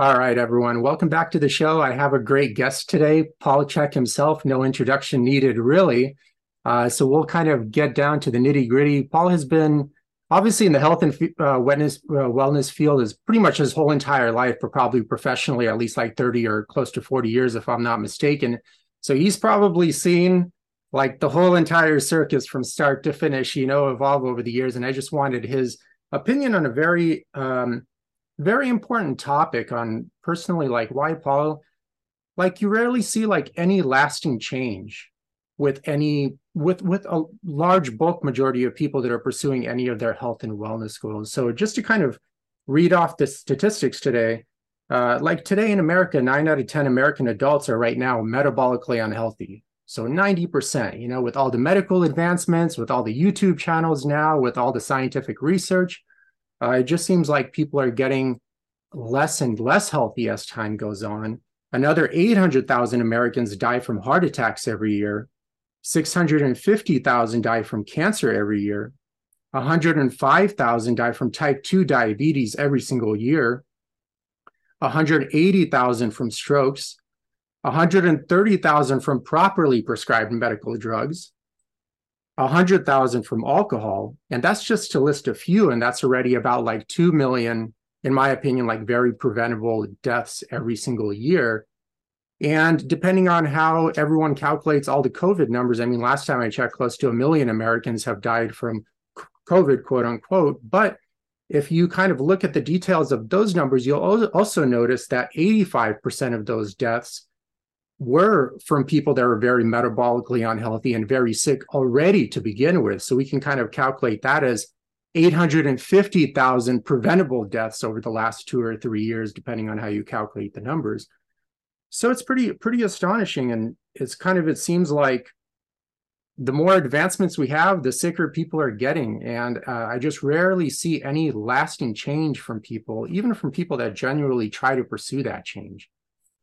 All right, everyone. Welcome back to the show. I have a great guest today, Paul Chek himself. No introduction needed, really. Uh, so we'll kind of get down to the nitty gritty. Paul has been obviously in the health and uh, wellness, uh, wellness field is pretty much his whole entire life, but probably professionally at least like 30 or close to 40 years, if I'm not mistaken. So he's probably seen like the whole entire circus from start to finish, you know, evolve over the years. And I just wanted his opinion on a very um, very important topic on personally like why Paul, like you rarely see like any lasting change with any with with a large bulk majority of people that are pursuing any of their health and wellness goals. So just to kind of read off the statistics today, uh, like today in America, nine out of ten American adults are right now metabolically unhealthy. So 90%, you know, with all the medical advancements, with all the YouTube channels now, with all the scientific research, uh, it just seems like people are getting less and less healthy as time goes on. Another 800,000 Americans die from heart attacks every year. 650,000 die from cancer every year. 105,000 die from type 2 diabetes every single year. 180,000 from strokes. 130,000 from properly prescribed medical drugs. 100,000 from alcohol. And that's just to list a few. And that's already about like 2 million, in my opinion, like very preventable deaths every single year. And depending on how everyone calculates all the COVID numbers, I mean, last time I checked, close to a million Americans have died from COVID, quote unquote. But if you kind of look at the details of those numbers, you'll also notice that 85% of those deaths were from people that are very metabolically unhealthy and very sick already to begin with. So we can kind of calculate that as 850,000 preventable deaths over the last two or three years, depending on how you calculate the numbers. So it's pretty pretty astonishing, and it's kind of it seems like the more advancements we have, the sicker people are getting, and uh, I just rarely see any lasting change from people, even from people that genuinely try to pursue that change.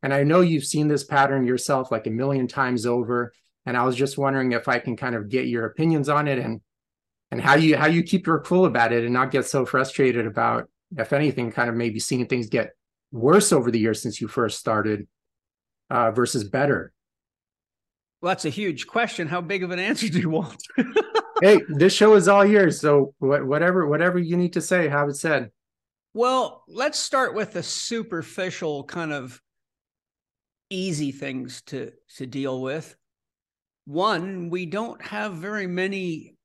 And I know you've seen this pattern yourself like a million times over. And I was just wondering if I can kind of get your opinions on it and and how you how you keep your cool about it and not get so frustrated about, if anything, kind of maybe seeing things get worse over the years since you first started uh, versus better. Well, that's a huge question. How big of an answer do you want? hey, this show is all yours. So whatever whatever you need to say, have it said. Well, let's start with the superficial kind of easy things to to deal with. One, we don't have very many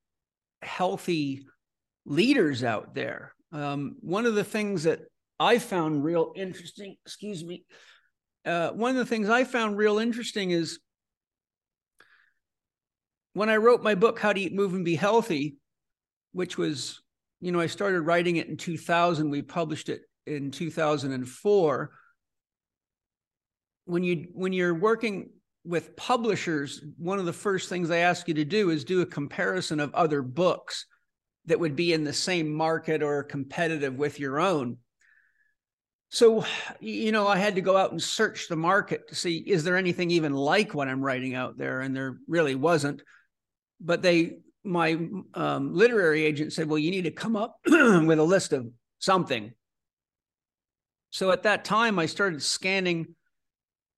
healthy leaders out there. Um, one of the things that I found real interesting, excuse me, uh, one of the things I found real interesting is when I wrote my book, How to Eat, Move, and Be Healthy, which was, you know, I started writing it in 2000. We published it in 2004 when you when you're working with publishers, one of the first things they ask you to do is do a comparison of other books that would be in the same market or competitive with your own. So, you know, I had to go out and search the market to see is there anything even like what I'm writing out there, and there really wasn't. But they, my um, literary agent said, "Well, you need to come up with a list of something." So at that time, I started scanning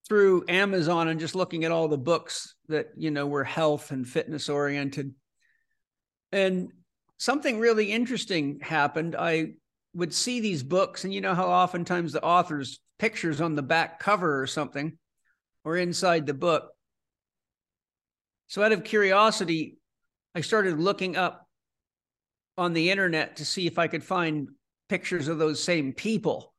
through Amazon and just looking at all the books that, you know, were health and fitness oriented. And something really interesting happened. I would see these books, and you know how oftentimes the author's pictures on the back cover or something or inside the book. So, out of curiosity, I started looking up on the internet to see if I could find pictures of those same people.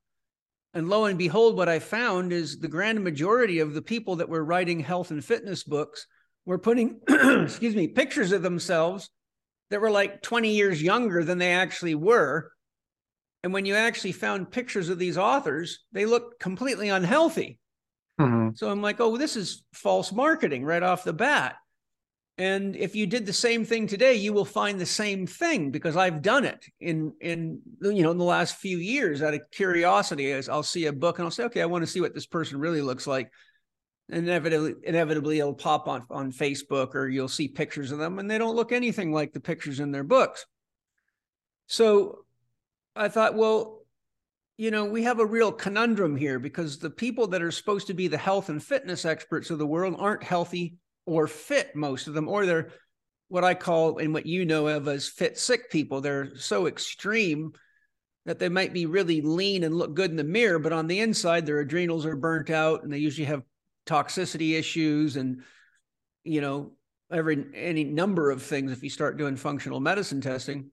And lo and behold, what I found is the grand majority of the people that were writing health and fitness books were putting, excuse me, pictures of themselves that were like 20 years younger than they actually were. And when you actually found pictures of these authors, they looked completely unhealthy. Mm-hmm. So I'm like, oh, this is false marketing right off the bat. And if you did the same thing today, you will find the same thing because I've done it in in you know in the last few years out of curiosity. As I'll see a book and I'll say, okay, I want to see what this person really looks like. And inevitably, inevitably, it'll pop on on Facebook or you'll see pictures of them, and they don't look anything like the pictures in their books. So I thought, well, you know, we have a real conundrum here because the people that are supposed to be the health and fitness experts of the world aren't healthy or fit, most of them, or they're what I call and what you know of as fit sick people. They're so extreme that they might be really lean and look good in the mirror, but on the inside, their adrenals are burnt out and they usually have toxicity issues and, you know, every any number of things if you start doing functional medicine testing.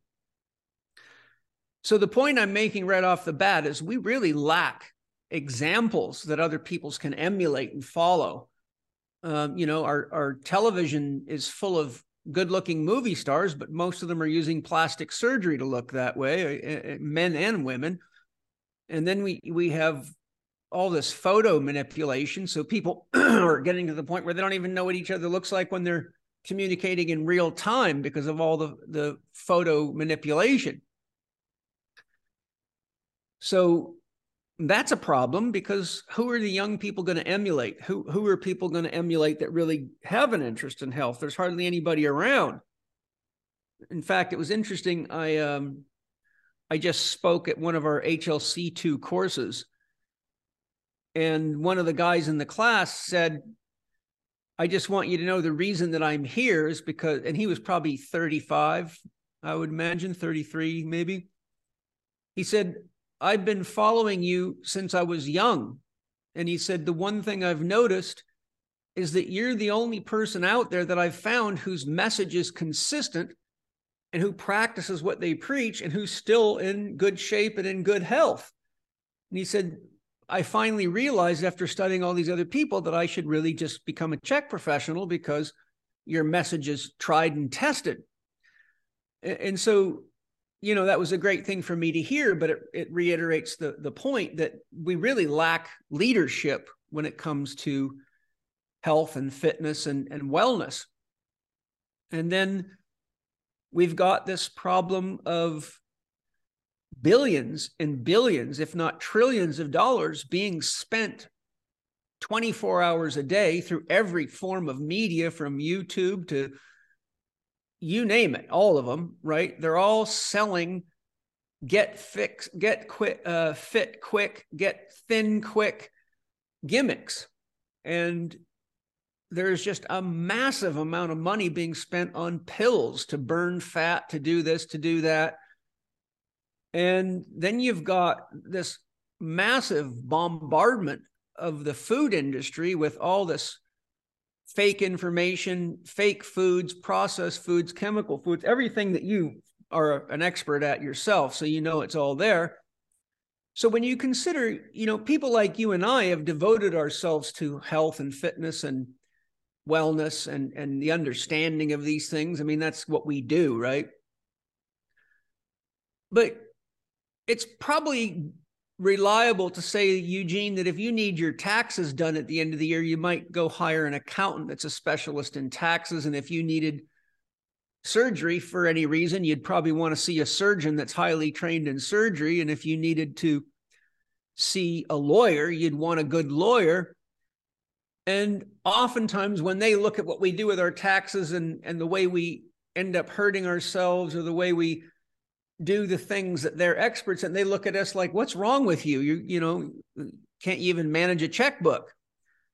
So the point I'm making right off the bat is we really lack examples that other peoples can emulate and follow. Um, you know, our our television is full of good-looking movie stars, but most of them are using plastic surgery to look that way, uh, uh, uh, men and women. And then we we have all this photo manipulation, so people are getting to the point where they don't even know what each other looks like when they're communicating in real time because of all the the photo manipulation. So that's a problem because who are the young people going to emulate? Who who are people going to emulate that really have an interest in health? There's hardly anybody around. In fact, it was interesting. I um I just spoke at one of our HLC two courses, and one of the guys in the class said, "I just want you to know the reason that I'm here is because," and he was probably 35, I would imagine 33 maybe. He said, I've been following you since I was young. And he said, The one thing I've noticed is that you're the only person out there that I've found whose message is consistent and who practices what they preach and who's still in good shape and in good health. And he said, I finally realized after studying all these other people that I should really just become a CHEK professional because your message is tried and tested. And so you know that was a great thing for me to hear but it, it reiterates the the point that we really lack leadership when it comes to health and fitness and, and wellness. And then we've got this problem of billions and billions if not trillions of dollars being spent 24 hours a day through every form of media from youtube to you name it, all of them, right? They're all selling get fix, get quick, uh, fit quick, get thin quick gimmicks. And there's just a massive amount of money being spent on pills to burn fat, to do this, to do that. And then you've got this massive bombardment of the food industry with all this fake information, fake foods, processed foods, chemical foods, everything that you are an expert at yourself. So you know it's all there. So when you consider, you know, people like you and I have devoted ourselves to health and fitness and wellness and and the understanding of these things. I mean, that's what we do, right? But it's probably reliable to say, Eugene, that if you need your taxes done at the end of the year, you might go hire an accountant that's a specialist in taxes. And if you needed surgery for any reason, you'd probably want to see a surgeon that's highly trained in surgery. And if you needed to see a lawyer, you'd want a good lawyer. And oftentimes, when they look at what we do with our taxes and, and the way we end up hurting ourselves or the way we do the things that they're experts and they look at us like what's wrong with you? You you know can't you even manage a checkbook?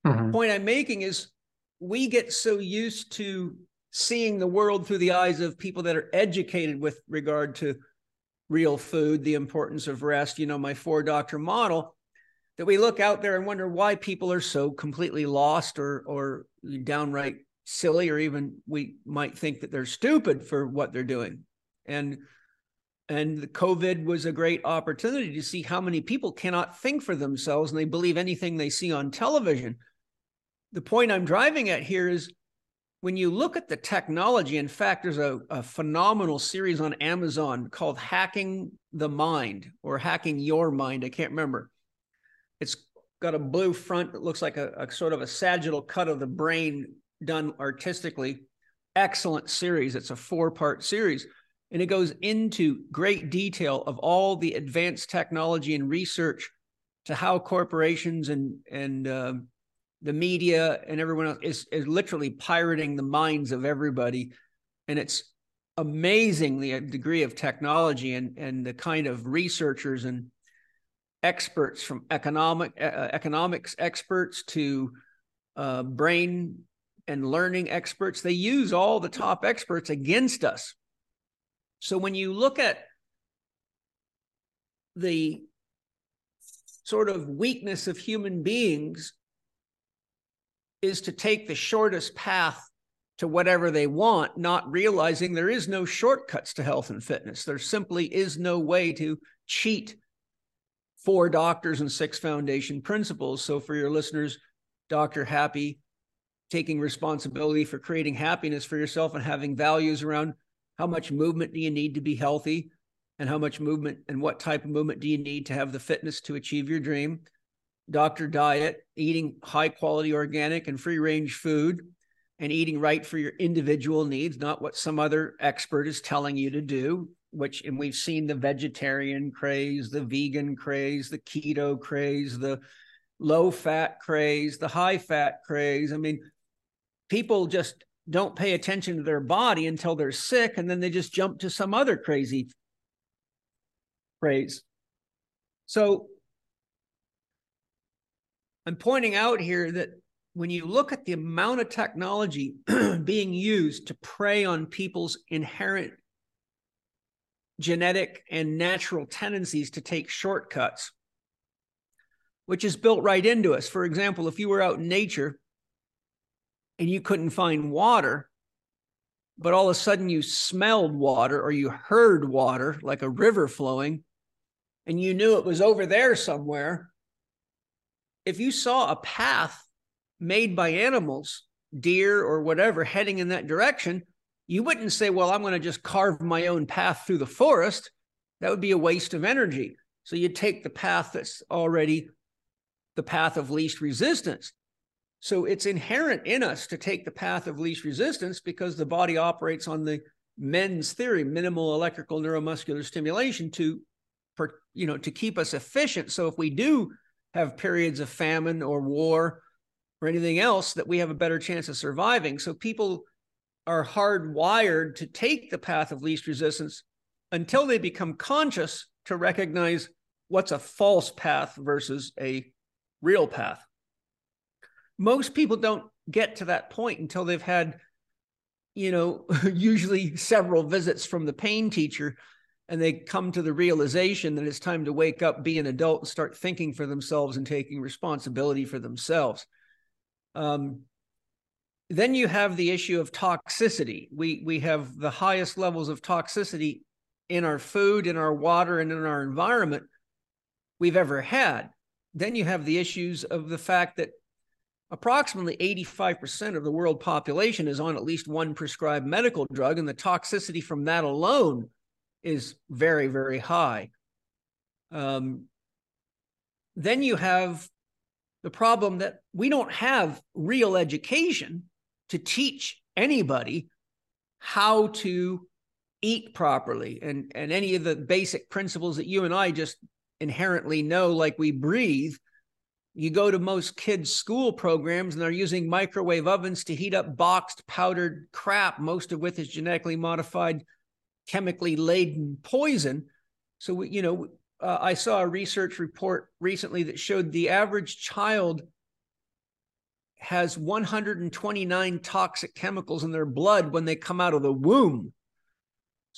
Mm-hmm. point i'm making is we get so used to seeing the world through the eyes of people that are educated with regard to real food the importance of rest you know my four doctor model that we look out there and wonder why people are so completely lost or or downright silly or even we might think that they're stupid for what they're doing. And and the COVID was a great opportunity to see how many people cannot think for themselves and they believe anything they see on television. The point I'm driving at here is when you look at the technology, in fact, there's a, a phenomenal series on Amazon called Hacking the Mind or Hacking Your Mind. I can't remember. It's got a blue front that looks like a, a sort of a sagittal cut of the brain done artistically. Excellent series. It's a four part series and it goes into great detail of all the advanced technology and research to how corporations and and uh, the media and everyone else is is literally pirating the minds of everybody, and it's amazing the degree of technology and and the kind of researchers and experts from economic uh, economics experts to uh, brain and learning experts. They use all the top experts against us. So when you look at the sort of weakness of human beings is to take the shortest path to whatever they want, not realizing there is no shortcuts to health and fitness. There simply is no way to cheat four doctors and six foundation principles. So, for your listeners, Dr. Happy, taking responsibility for creating happiness for yourself and having values around how much movement do you need to be healthy and how much movement and what type of movement do you need to have the fitness to achieve your dream. Doctor Diet, eating high quality organic and free range food and eating right for your individual needs, not what some other expert is telling you to do, which, and we've seen the vegetarian craze, the vegan craze, the keto craze, the low fat craze, the high fat craze. I mean, people just don't pay attention to their body until they're sick and then they just jump to some other crazy craze. So I'm pointing out here that when you look at the amount of technology being used to prey on people's inherent genetic and natural tendencies to take shortcuts, which is built right into us. For example, if you were out in nature and you couldn't find water, but all of a sudden you smelled water or you heard water like a river flowing, and you knew it was over there somewhere, if you saw a path made by animals, deer or whatever, heading in that direction, you wouldn't say, Well, I'm going to just carve my own path through the forest. That would be a waste of energy. So you take the path that's already the path of least resistance. So it's inherent in us to take the path of least resistance because the body operates on the men's theory, minimal electrical neuromuscular stimulation to, you know, to keep us efficient. So if we do have periods of famine or war or anything else, that we have a better chance of surviving. So people are hardwired to take the path of least resistance until they become conscious to recognize what's a false path versus a real path most people don't get to that point until they've had you know usually several visits from the pain teacher and they come to the realization that it's time to wake up be an adult and start thinking for themselves and taking responsibility for themselves. Um, then you have the issue of toxicity. We we have the highest levels of toxicity in our food in our water and in our environment we've ever had. Then you have the issues of the fact that Approximately 85% of the world population is on at least one prescribed medical drug, and the toxicity from that alone is very, very high. Um, then you have the problem that we don't have real education to teach anybody how to eat properly and, and any of the basic principles that you and I just inherently know, like we breathe, you go to most kids' school programs and they're using microwave ovens to heat up boxed powdered crap, most of which is genetically modified, chemically laden poison. So, we, you know, uh, I saw a research report recently that showed the average child has 129 toxic chemicals in their blood when they come out of the womb.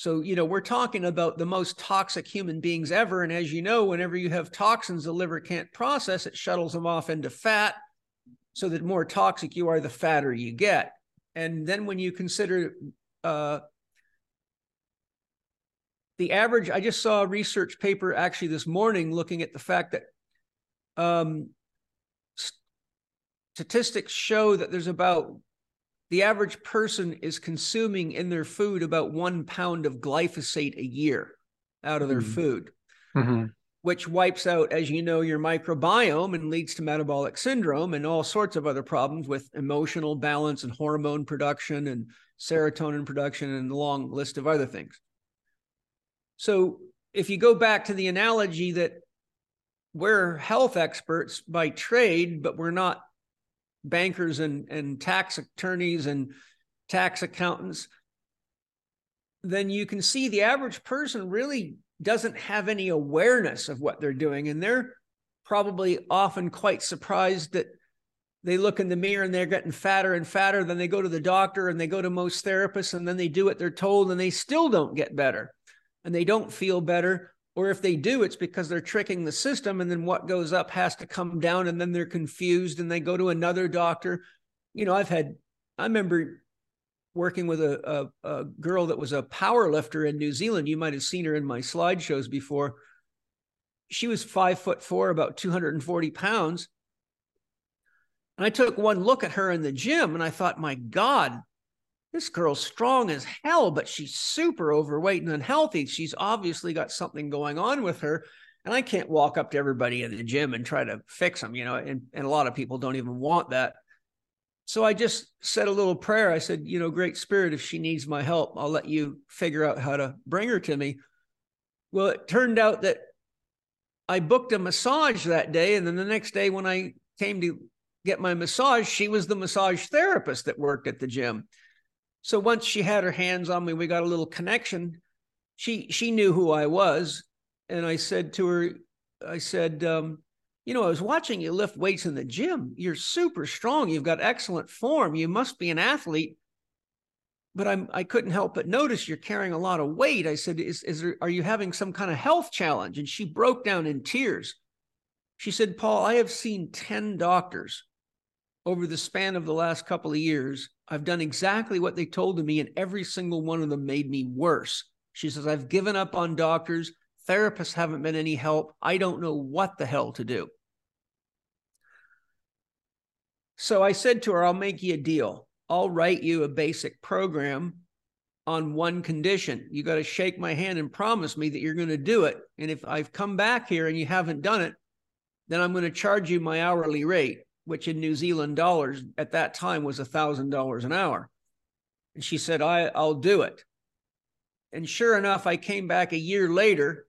So, you know, we're talking about the most toxic human beings ever. And as you know, whenever you have toxins the liver can't process, it shuttles them off into fat. So that more toxic you are, the fatter you get. And then when you consider uh, the average, I just saw a research paper actually this morning looking at the fact that um, statistics show that there's about the average person is consuming in their food about one pound of glyphosate a year out of their mm-hmm. food, mm-hmm. which wipes out, as you know, your microbiome and leads to metabolic syndrome and all sorts of other problems with emotional balance and hormone production and serotonin production and a long list of other things. So, if you go back to the analogy that we're health experts by trade, but we're not bankers and, and tax attorneys and tax accountants, then you can see the average person really doesn't have any awareness of what they're doing. And they're probably often quite surprised that they look in the mirror and they're getting fatter and fatter. Then they go to the doctor and they go to most therapists and then they do what they're told and they still don't get better and they don't feel better. Or if they do, it's because they're tricking the system and then what goes up has to come down and then they're confused and they go to another doctor. You know, I've had, I remember working with a, a, a girl that was a power lifter in New Zealand. You might have seen her in my slideshows before. She was five foot four, about 240 pounds and I took one look at her in the gym and I thought, my God, this girl's strong as hell, but she's super overweight and unhealthy. She's obviously got something going on with her. And I can't walk up to everybody in the gym and try to fix them, you know, and, and a lot of people don't even want that. So I just said a little prayer. I said, you know, Great Spirit, if she needs my help, I'll let you figure out how to bring her to me. Well, it turned out that I booked a massage that day. And then the next day, when I came to get my massage, she was the massage therapist that worked at the gym. So once she had her hands on me, we got a little connection. She she knew who I was, and I said to her, I said, um, you know, I was watching you lift weights in the gym. You're super strong. You've got excellent form. You must be an athlete. But I'm I couldn't help but notice you're carrying a lot of weight. I said, is is there, are you having some kind of health challenge? And she broke down in tears. She said, Paul, I have seen 10 doctors over the span of the last couple of years, I've done exactly what they told me, and every single one of them made me worse. She says, I've given up on doctors. Therapists haven't been any help. I don't know what the hell to do. So I said to her, I'll make you a deal. I'll write you a basic program on one condition. You got to shake my hand and promise me that you're going to do it. And if I've come back here and you haven't done it, then I'm going to charge you my hourly rate which in New Zealand dollars at that time was a thousand dollars an hour. And she said, I, I'll do it. And sure enough, I came back a year later,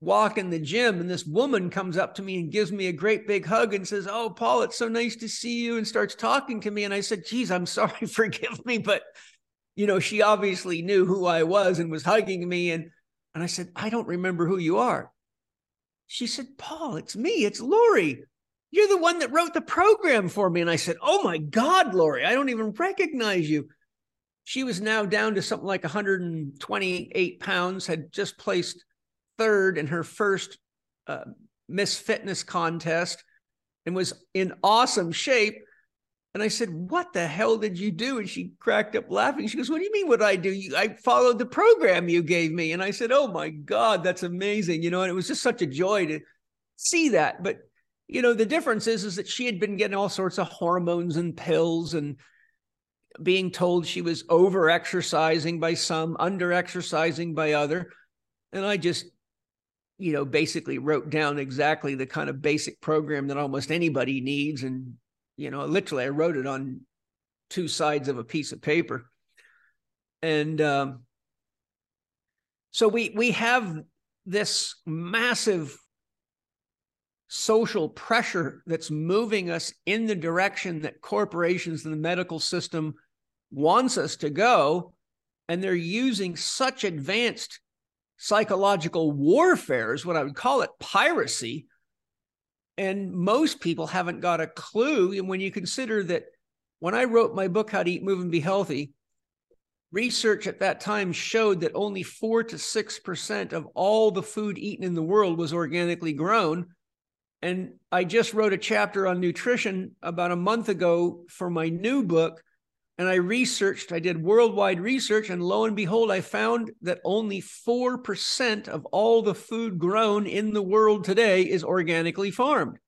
walk in the gym, and this woman comes up to me and gives me a great big hug and says, Oh, Paul, it's so nice to see you, and starts talking to me. And I said, Geez, I'm sorry, forgive me. But, you know, she obviously knew who I was and was hugging me. And, and I said, I don't remember who you are. She said, Paul, it's me, it's Lori. You're the one that wrote the program for me. And I said, Oh my God, Lori, I don't even recognize you. She was now down to something like 128 pounds, had just placed third in her first uh, Miss Fitness contest and was in awesome shape. And I said, What the hell did you do? And she cracked up laughing. She goes, What do you mean, what I do? You, I followed the program you gave me. And I said, Oh my God, that's amazing. You know, and it was just such a joy to see that. But you know the difference is is that she had been getting all sorts of hormones and pills and being told she was over exercising by some under exercising by other. And i just you know basically wrote down exactly the kind of basic program that almost anybody needs. And you know literally i wrote it on two sides of a piece of paper. And um, so we we have this massive social pressure that's moving us in the direction that corporations and the medical system wants us to go and they're using such advanced psychological warfare is what i would call it piracy and most people haven't got a clue. And when you consider that when i wrote my book how to eat move and be healthy research at that time showed that only 4 to 6% of all the food eaten in the world was organically grown and I just wrote a chapter on nutrition about a month ago for my new book. And I researched, I did worldwide research, and lo and behold, I found that only 4% of all the food grown in the world today is organically farmed.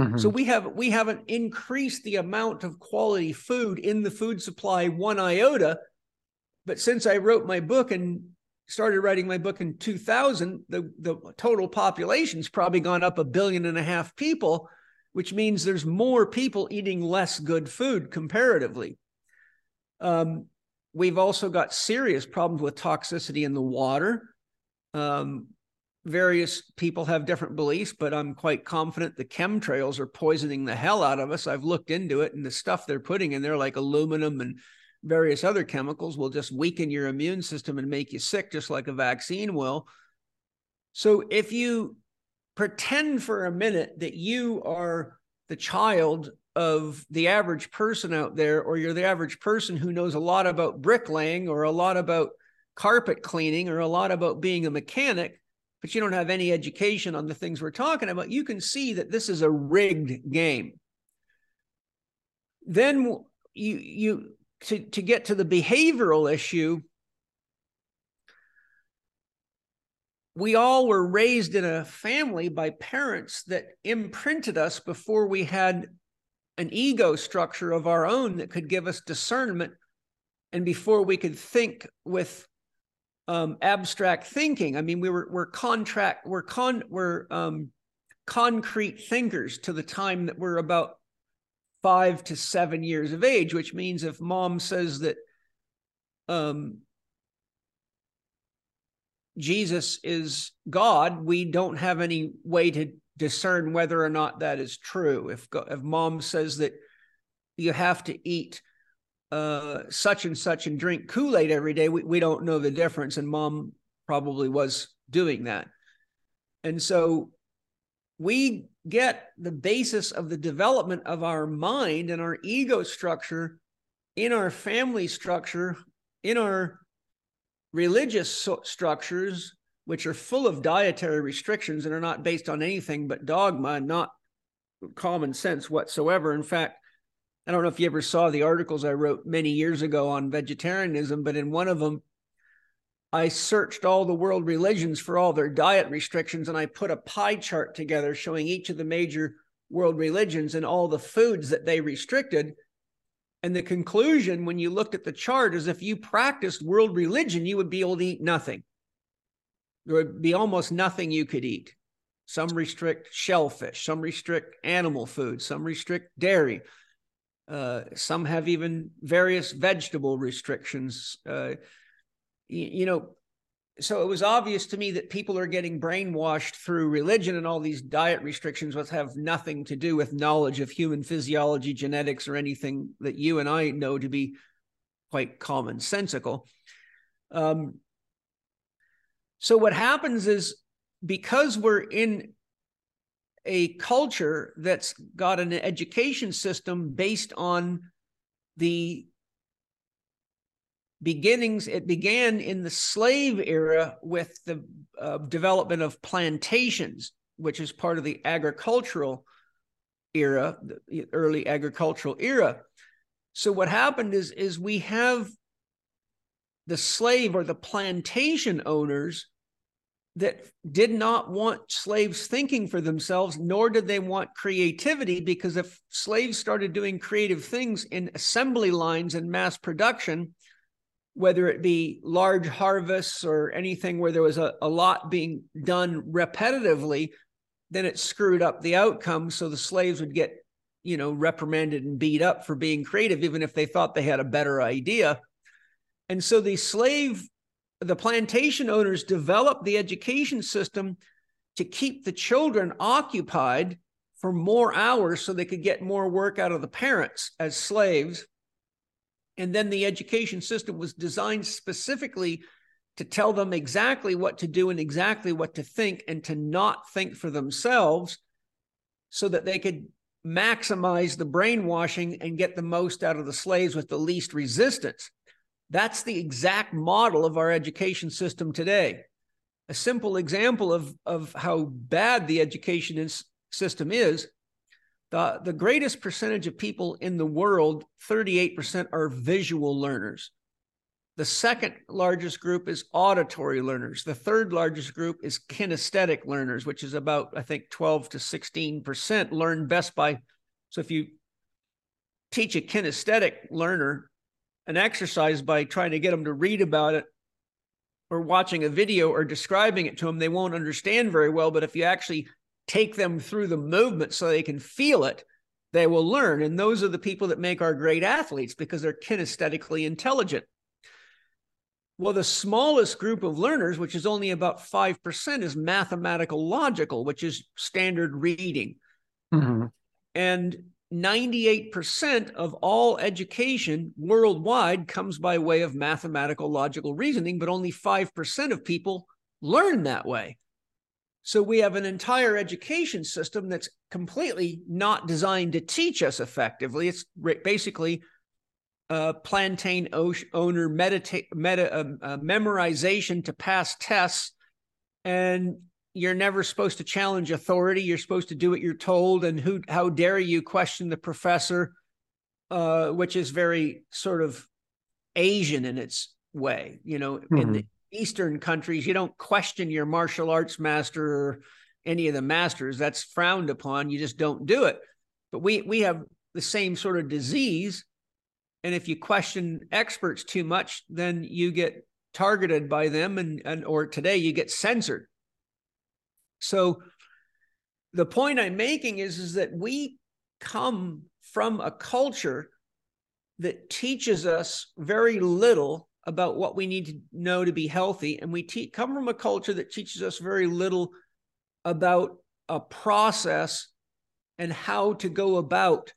Mm-hmm. So we have we haven't increased the amount of quality food in the food supply one iota. But since I wrote my book and started writing my book in 2000, the, the total population's probably gone up a billion and a half people, which means there's more people eating less good food comparatively. Um, we've also got serious problems with toxicity in the water. Um, various people have different beliefs, but I'm quite confident the chemtrails are poisoning the hell out of us. I've looked into it, and the stuff they're putting in there, like aluminum and various other chemicals will just weaken your immune system and make you sick, just like a vaccine will. So if you pretend for a minute that you are the child of the average person out there, or you're the average person who knows a lot about bricklaying or a lot about carpet cleaning or a lot about being a mechanic, but you don't have any education on the things we're talking about, you can see that this is a rigged game. Then you you to, to get to the behavioral issue, we all were raised in a family by parents that imprinted us before we had an ego structure of our own that could give us discernment and before we could think with um, abstract thinking. I mean we were we're contract we're con we're um, concrete thinkers to the time that we're about five to seven years of age which means if mom says that um, Jesus is God, we don't have any way to discern whether or not that is true. If if mom says that you have to eat uh, such and such and drink Kool Aid every day, we, we don't know the difference. And mom probably was doing that. And so we get the basis of the development of our mind and our ego structure in our family structure, in our religious structures, which are full of dietary restrictions and are not based on anything but dogma and not common sense whatsoever. In fact, I don't know if you ever saw the articles I wrote many years ago on vegetarianism, but in one of them, I searched all the world religions for all their diet restrictions and I put a pie chart together showing each of the major world religions and all the foods that they restricted. And the conclusion, when you looked at the chart, is if you practiced world religion, you would be able to eat nothing. There would be almost nothing you could eat. Some restrict shellfish, some restrict animal food, some restrict dairy. Uh, some have even various vegetable restrictions. Uh, you, you know, so it was obvious to me that people are getting brainwashed through religion and all these diet restrictions which have nothing to do with knowledge of human physiology genetics or anything that you and i know to be quite commonsensical. Um, so what happens is because we're in a culture that's got an education system based on the beginnings it began in the slave era with the uh, development of plantations which is part of the agricultural era the early agricultural era. So what happened is is we have the slave or the plantation owners that did not want slaves thinking for themselves, nor did they want creativity, because if slaves started doing creative things in assembly lines and mass production, whether it be large harvests or anything where there was a, a lot being done repetitively, then it screwed up the outcome. So the slaves would get, you know, reprimanded and beat up for being creative, even if they thought they had a better idea. And so the slave, the plantation owners developed the education system to keep the children occupied for more hours so they could get more work out of the parents as slaves and then the education system was designed specifically to tell them exactly what to do and exactly what to think and to not think for themselves so that they could maximize the brainwashing and get the most out of the slaves with the least resistance. That's the exact model of our education system today. A simple example of, of how bad the education is, system is the, the greatest percentage of people in the world, 38%, are visual learners. The second largest group is auditory learners. The third largest group is kinesthetic learners, which is about, I think, 12 to 16% learn best by. So if you teach a kinesthetic learner an exercise by trying to get them to read about it or watching a video or describing it to them, they won't understand very well. But if you actually take them through the movement so they can feel it, they will learn. And those are the people that make our great athletes because they're kinesthetically intelligent. Well, the smallest group of learners, which is only about 5%, is mathematical logical, which is standard reading. Mm-hmm. And 98% of all education worldwide comes by way of mathematical logical reasoning, but only 5% of people learn that way. So we have an entire education system that's completely not designed to teach us effectively. It's basically plantain owner meditate meta uh, uh, memorization to pass tests, and you're never supposed to challenge authority. You're supposed to do what you're told, and who? How dare you question the professor? Uh, which is very sort of Asian in its way. You know, mm-hmm. in the Eastern countries, you don't question your martial arts master or any of the masters. That's frowned upon. You just don't do it. But we we have the same sort of disease and if you question experts too much then you get targeted by them and, and or today you get censored so the point i'm making is is that we come from a culture that teaches us very little about what we need to know to be healthy and we te- come from a culture that teaches us very little about a process and how to go about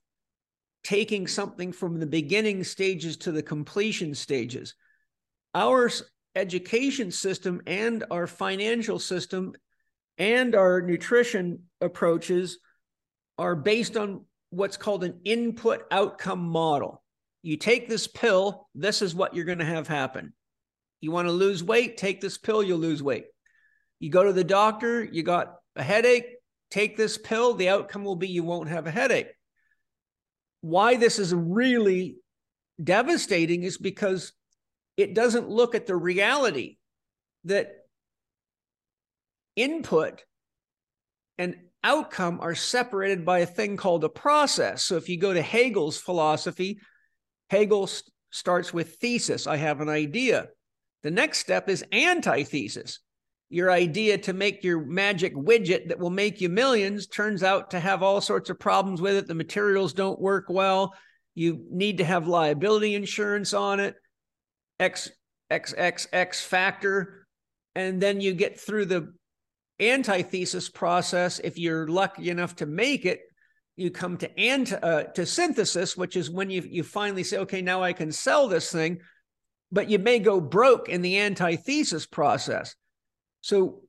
taking something from the beginning stages to the completion stages. Our education system and our financial system and our nutrition approaches are based on what's called an input outcome model. You take this pill, this is what you're going to have happen. You want to lose weight, take this pill, you'll lose weight. You go to the doctor, you got a headache, take this pill, the outcome will be you won't have a headache why this is really devastating is because it doesn't look at the reality that input and outcome are separated by a thing called a process. So if you go to Hegel's philosophy, Hegel st- starts with thesis I have an idea. The next step is antithesis your idea to make your magic widget that will make you millions turns out to have all sorts of problems with it. The materials don't work well. You need to have liability insurance on it, X, X, X, X factor. And then you get through the antithesis process. If you're lucky enough to make it, you come to anti, uh, to synthesis, which is when you, you finally say, okay, now I can sell this thing. But you may go broke in the antithesis process. So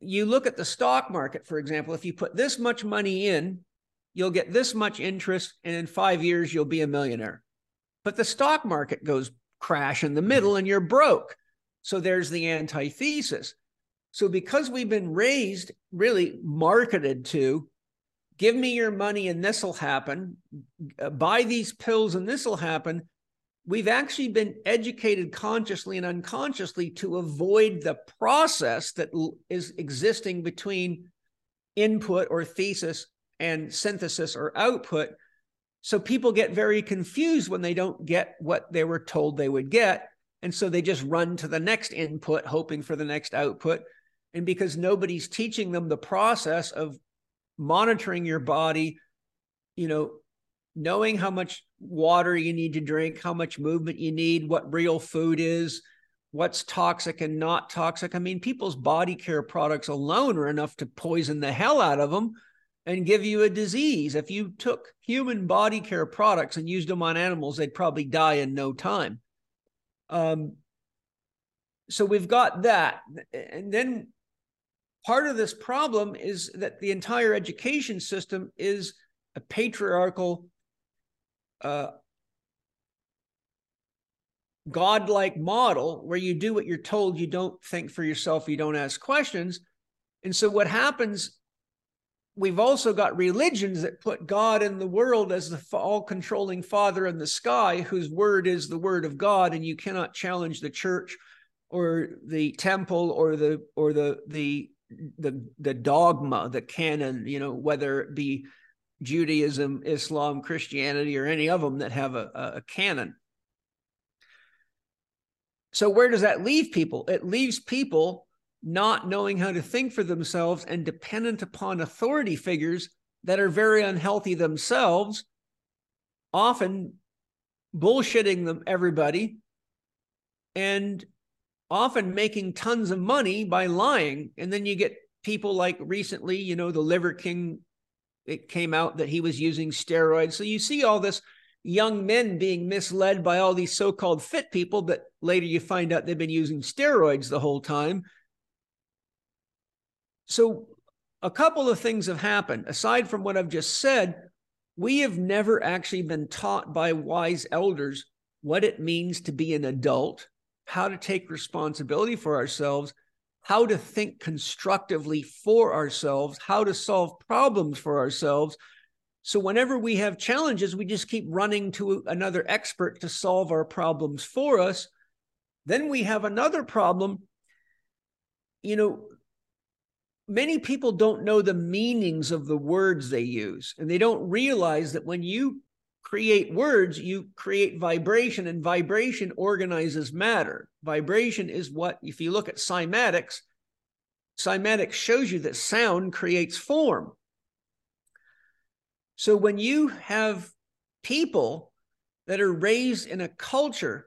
you look at the stock market, for example, if you put this much money in, you'll get this much interest, and in five years, you'll be a millionaire. But the stock market goes crash in the mm-hmm. middle and you're broke. So there's the antithesis. So because we've been raised, really marketed to give me your money and this will happen, uh, buy these pills and this will happen, we've actually been educated consciously and unconsciously to avoid the process that is existing between input or thesis and synthesis or output. So people get very confused when they don't get what they were told they would get. And so they just run to the next input, hoping for the next output. And because nobody's teaching them the process of monitoring your body, you know, knowing how much water you need to drink, how much movement you need, what real food is, what's toxic and not toxic. I mean, people's body care products alone are enough to poison the hell out of them and give you a disease. If you took human body care products and used them on animals, they'd probably die in no time. Um, so we've got that. And then part of this problem is that the entire education system is a patriarchal uh, godlike model where you do what you're told, you don't think for yourself, you don't ask questions. And so what happens, we've also got religions that put God in the world as the all controlling father in the sky, whose word is the word of God, and you cannot challenge the church or the temple or the or the the the the dogma, the canon, you know, whether it be Judaism, Islam, Christianity, or any of them that have a, a canon. So, where does that leave people? It leaves people not knowing how to think for themselves and dependent upon authority figures that are very unhealthy themselves, often bullshitting them everybody and often making tons of money by lying. And then you get people like recently, you know, the Liver King it came out that he was using steroids. So you see all this young men being misled by all these so-called fit people, but later you find out they've been using steroids the whole time. So, a couple of things have happened. Aside from what I've just said, we have never actually been taught by wise elders what it means to be an adult, how to take responsibility for ourselves, how to think constructively for ourselves, how to solve problems for ourselves. So, whenever we have challenges, we just keep running to another expert to solve our problems for us. Then we have another problem. You know, many people don't know the meanings of the words they use, and they don't realize that when you create words, you create vibration, and vibration organizes matter. Vibration is what, if you look at cymatics, cymatics shows you that sound creates form. So when you have people that are raised in a culture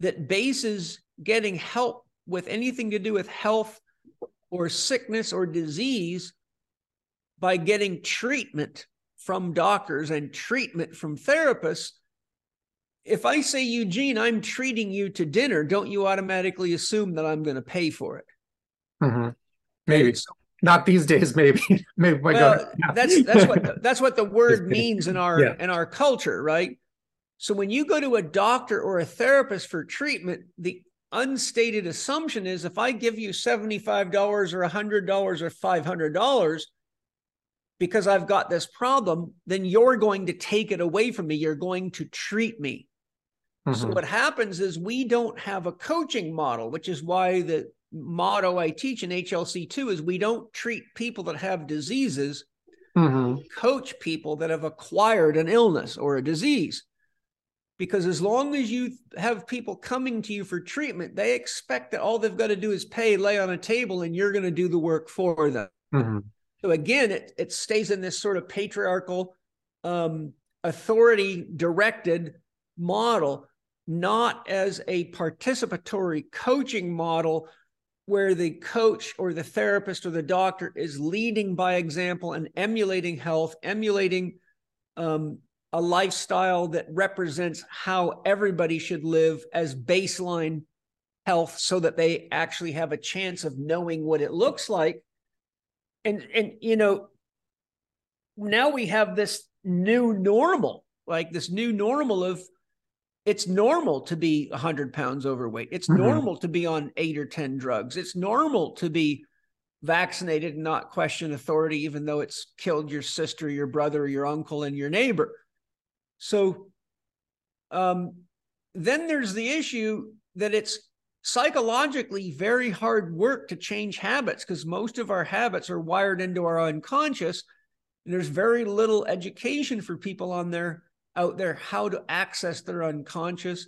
that bases getting help with anything to do with health or sickness or disease by getting treatment from doctors and treatment from therapists. If I say, Eugene, I'm treating you to dinner, don't you automatically assume that I'm going to pay for it? Mm-hmm. Maybe so, not these days. Maybe maybe my well, that's that's what the, that's what the word means in our yeah. in our culture, right? So when you go to a doctor or a therapist for treatment, the unstated assumption is if I give you $75 or $100 or $500, because I've got this problem, then you're going to take it away from me. You're going to treat me. Mm-hmm. So what happens is we don't have a coaching model, which is why the motto I teach in HLC2 is we don't treat people that have diseases, mm-hmm. coach people that have acquired an illness or a disease. Because as long as you have people coming to you for treatment, they expect that all they've got to do is pay, lay on a table, and you're going to do the work for them. Mm-hmm. So again, it, it stays in this sort of patriarchal, um, authority directed model, not as a participatory coaching model where the coach or the therapist or the doctor is leading by example and emulating health, emulating um, a lifestyle that represents how everybody should live as baseline health so that they actually have a chance of knowing what it looks like and and you know now we have this new normal like this new normal of it's normal to be 100 pounds overweight. It's mm-hmm. normal to be on eight or 10 drugs. It's normal to be vaccinated and not question authority even though it's killed your sister your brother your uncle and your neighbor. So um, then there's the issue that it's psychologically very hard work to change habits because most of our habits are wired into our unconscious and there's very little education for people on there out there how to access their unconscious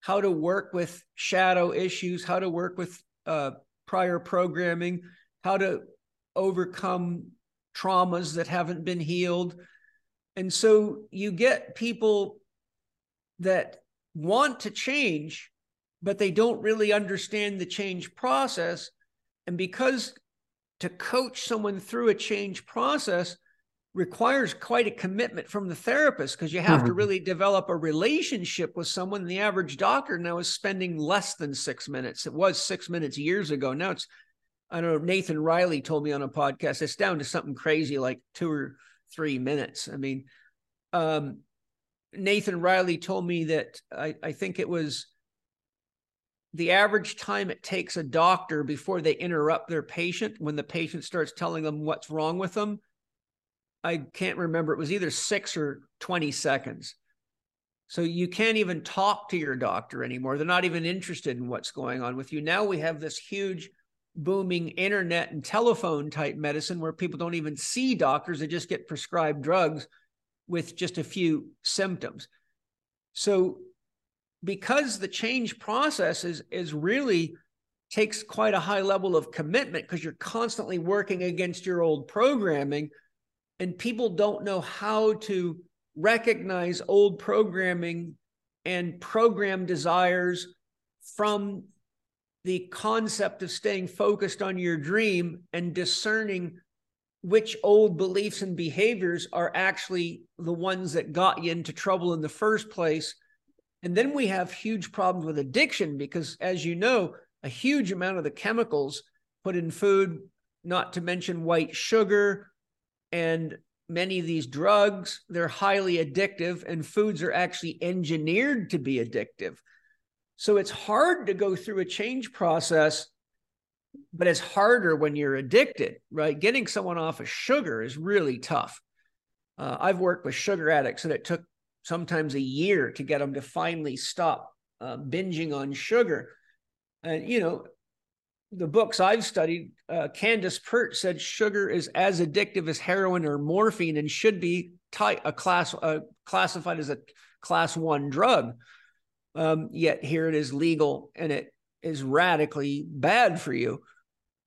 how to work with shadow issues how to work with uh, prior programming how to overcome traumas that haven't been healed. And so you get people that want to change but they don't really understand the change process. And because to coach someone through a change process requires quite a commitment from the therapist because you have mm-hmm. to really develop a relationship with someone. The average doctor now is spending less than six minutes. It was six minutes years ago. Now it's, I don't know, Nathan Riley told me on a podcast, it's down to something crazy like two or three minutes. I mean, um, Nathan Riley told me that I, I think it was the average time it takes a doctor before they interrupt their patient when the patient starts telling them what's wrong with them i can't remember it was either 6 or 20 seconds. So you can't even talk to your doctor anymore. They're not even interested in what's going on with you. Now we have this huge booming internet and telephone type medicine where people don't even see doctors they just get prescribed drugs with just a few symptoms. So because the change process is is really takes quite a high level of commitment because you're constantly working against your old programming and people don't know how to recognize old programming and program desires from the concept of staying focused on your dream and discerning which old beliefs and behaviors are actually the ones that got you into trouble in the first place and then we have huge problems with addiction because, as you know, a huge amount of the chemicals put in food, not to mention white sugar and many of these drugs. They're highly addictive, and foods are actually engineered to be addictive. So it's hard to go through a change process, but it's harder when you're addicted, right? Getting someone off of sugar is really tough. Uh, I've worked with sugar addicts, and it took sometimes a year to get them to finally stop uh, binging on sugar. And, you know, the books I've studied, uh, Candace Pert said sugar is as addictive as heroin or morphine and should be ty- a class uh, classified as a class one drug. Um, yet here it is legal and it is radically bad for you.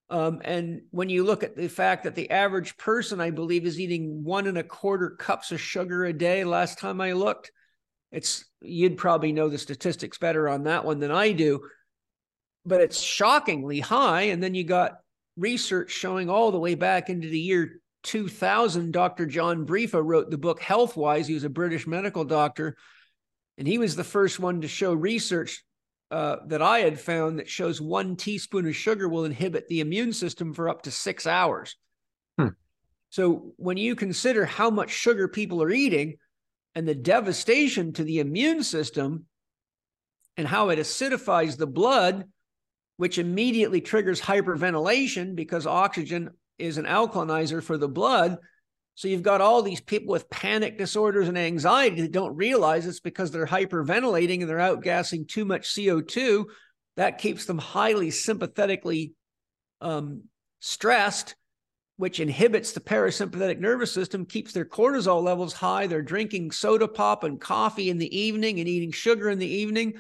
Um, and when you look at the fact that the average person, I believe, is eating one and a quarter cups of sugar a day, last time I looked, it's you'd probably know the statistics better on that one than I do, but it's shockingly high. And then you got research showing all the way back into the year 2000. Dr. John Briffa wrote the book Healthwise. He was a British medical doctor, and he was the first one to show research uh, that I had found that shows one teaspoon of sugar will inhibit the immune system for up to six hours. Hmm. So when you consider how much sugar people are eating and the devastation to the immune system and how it acidifies the blood, which immediately triggers hyperventilation because oxygen is an alkalinizer for the blood, so you've got all these people with panic disorders and anxiety that don't realize it's because they're hyperventilating and they're outgassing too much CO2. That keeps them highly sympathetically um, stressed, which inhibits the parasympathetic nervous system, keeps their cortisol levels high. They're drinking soda pop and coffee in the evening and eating sugar in the evening.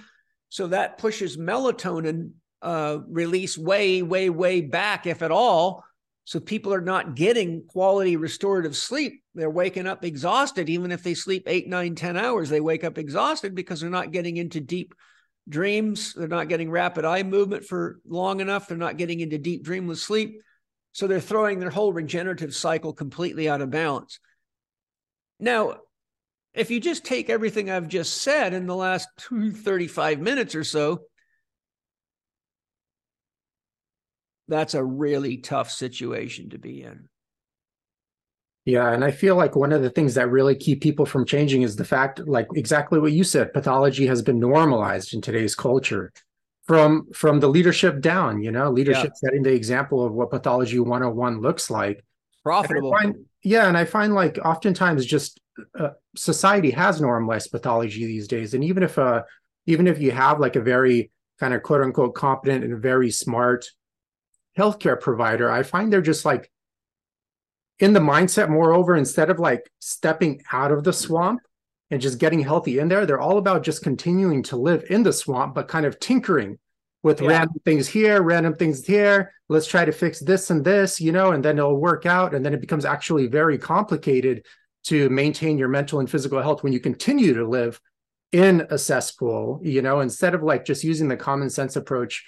So that pushes melatonin uh, release way, way, way back, if at all so people are not getting quality restorative sleep. They're waking up exhausted. Even if they sleep eight, nine, ten hours, they wake up exhausted because they're not getting into deep dreams. They're not getting rapid eye movement for long enough. They're not getting into deep dreamless sleep. So they're throwing their whole regenerative cycle completely out of balance. Now, if you just take everything I've just said in the last 35 minutes or so, that's a really tough situation to be in. Yeah, and I feel like one of the things that really keep people from changing is the fact, like exactly what you said, pathology has been normalized in today's culture from from the leadership down, you know, leadership yeah. setting the example of what pathology 101 looks like. Profitable. And find, yeah, and I find like oftentimes just uh, society has normalized pathology these days, and even if uh even if you have like a very kind of quote unquote competent and very smart healthcare provider, I find they're just like in the mindset, moreover, instead of like stepping out of the swamp and just getting healthy in there, they're all about just continuing to live in the swamp, but kind of tinkering with yeah. random things here, random things here. Let's try to fix this and this, you know, and then it'll work out. And then it becomes actually very complicated to maintain your mental and physical health when you continue to live in a cesspool, you know, instead of like just using the common sense approach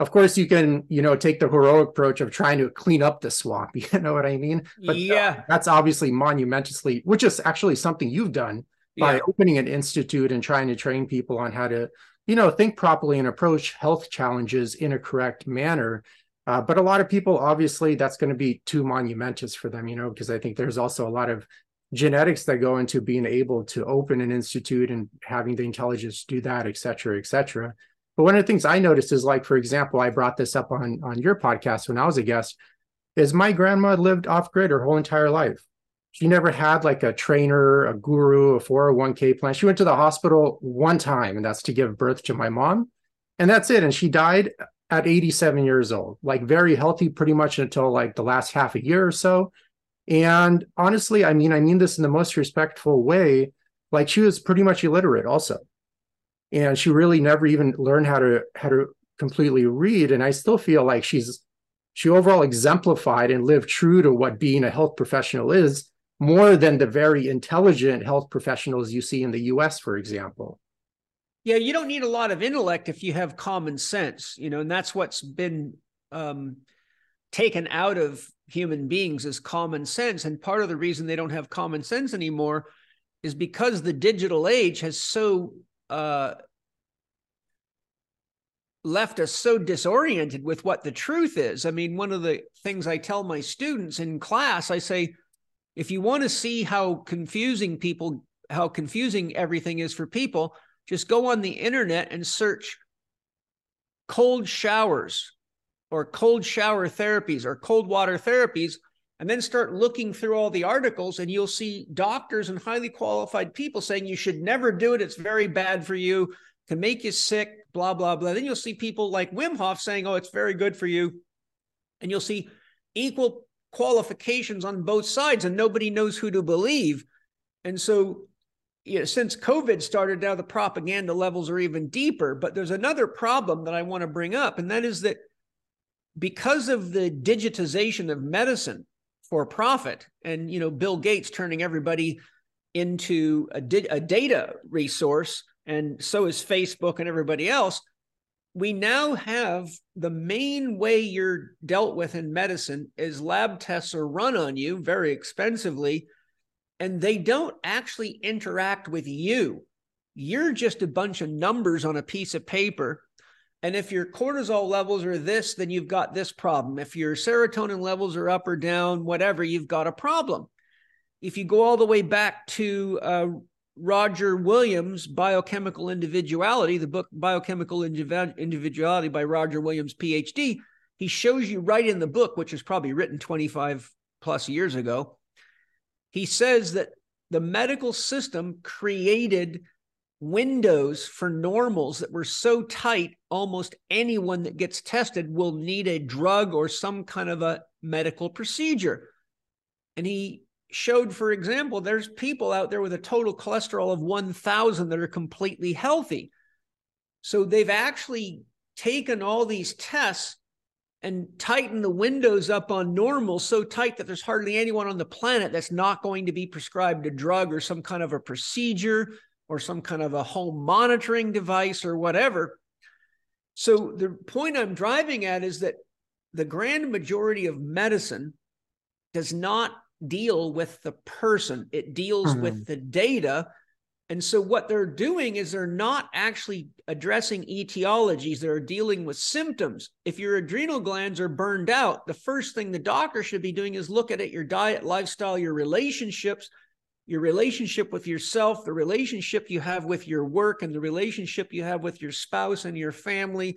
of course you can you know take the heroic approach of trying to clean up the swamp you know what i mean? But yeah. that's obviously monumentously which is actually something you've done by yeah. opening an institute and trying to train people on how to you know think properly and approach health challenges in a correct manner. Uh, but a lot of people obviously that's going to be too monumentous for them you know because i think there's also a lot of genetics that go into being able to open an institute and having the intelligence to do that et cetera et cetera but one of the things I noticed is like, for example, I brought this up on on your podcast when I was a guest, is my grandma lived off grid her whole entire life. She never had like a trainer, a guru, a 401k plan. She went to the hospital one time, and that's to give birth to my mom. And that's it. And she died at 87 years old, like very healthy pretty much until like the last half a year or so. And honestly, I mean, I mean this in the most respectful way. Like she was pretty much illiterate also and she really never even learned how to how to completely read. And i still feel like she's she overall exemplified and lived true to what being a health professional is more than the very intelligent health professionals you see in the us for example. Yeah you don't need a lot of intellect if you have common sense you know and that's what's been um, taken out of human beings is common sense. And part of the reason they don't have common sense anymore is because the digital age has so uh, left us so disoriented with what the truth is. I mean, one of the things I tell my students in class, I say, if you want to see how confusing people, how confusing everything is for people, just go on the internet and search cold showers or cold shower therapies or cold water therapies and then start looking through all the articles and you'll see doctors and highly qualified people saying you should never do it. It's very bad for you. Can make you sick blah blah blah. Then you'll see people like wim hof saying oh it's very good for you. And you'll see equal qualifications on both sides and nobody knows who to believe. And so you know, since covid started now the propaganda levels are even deeper. But there's another problem that i want to bring up and that is that because of the digitization of medicine for profit. And you know bill gates turning everybody into a, di- a data resource and so is facebook and everybody else. We now have the main way you're dealt with in medicine is lab tests are run on you very expensively and they don't actually interact with you. You're just a bunch of numbers on a piece of paper and if your cortisol levels are this, then you've got this problem. If your serotonin levels are up or down, whatever, you've got a problem. If you go all the way back to uh, Roger Williams' Biochemical Individuality, the book Biochemical Individuality by Roger Williams, PhD, he shows you right in the book, which was probably written 25 plus years ago. He says that the medical system created windows for normals that were so tight, almost anyone that gets tested will need a drug or some kind of a medical procedure. And he showed, for example, there's people out there with a total cholesterol of 1,000 that are completely healthy. So they've actually taken all these tests and tightened the windows up on normal so tight that there's hardly anyone on the planet that's not going to be prescribed a drug or some kind of a procedure or some kind of a home monitoring device or whatever. So the point I'm driving at is that the grand majority of medicine does not deal with the person, it deals mm-hmm. with the data. And so what they're doing is they're not actually addressing etiologies, they're dealing with symptoms. If your adrenal glands are burned out, the first thing the doctor should be doing is look at it, your diet, lifestyle, your relationships, your relationship with yourself, the relationship you have with your work, and the relationship you have with your spouse and your family,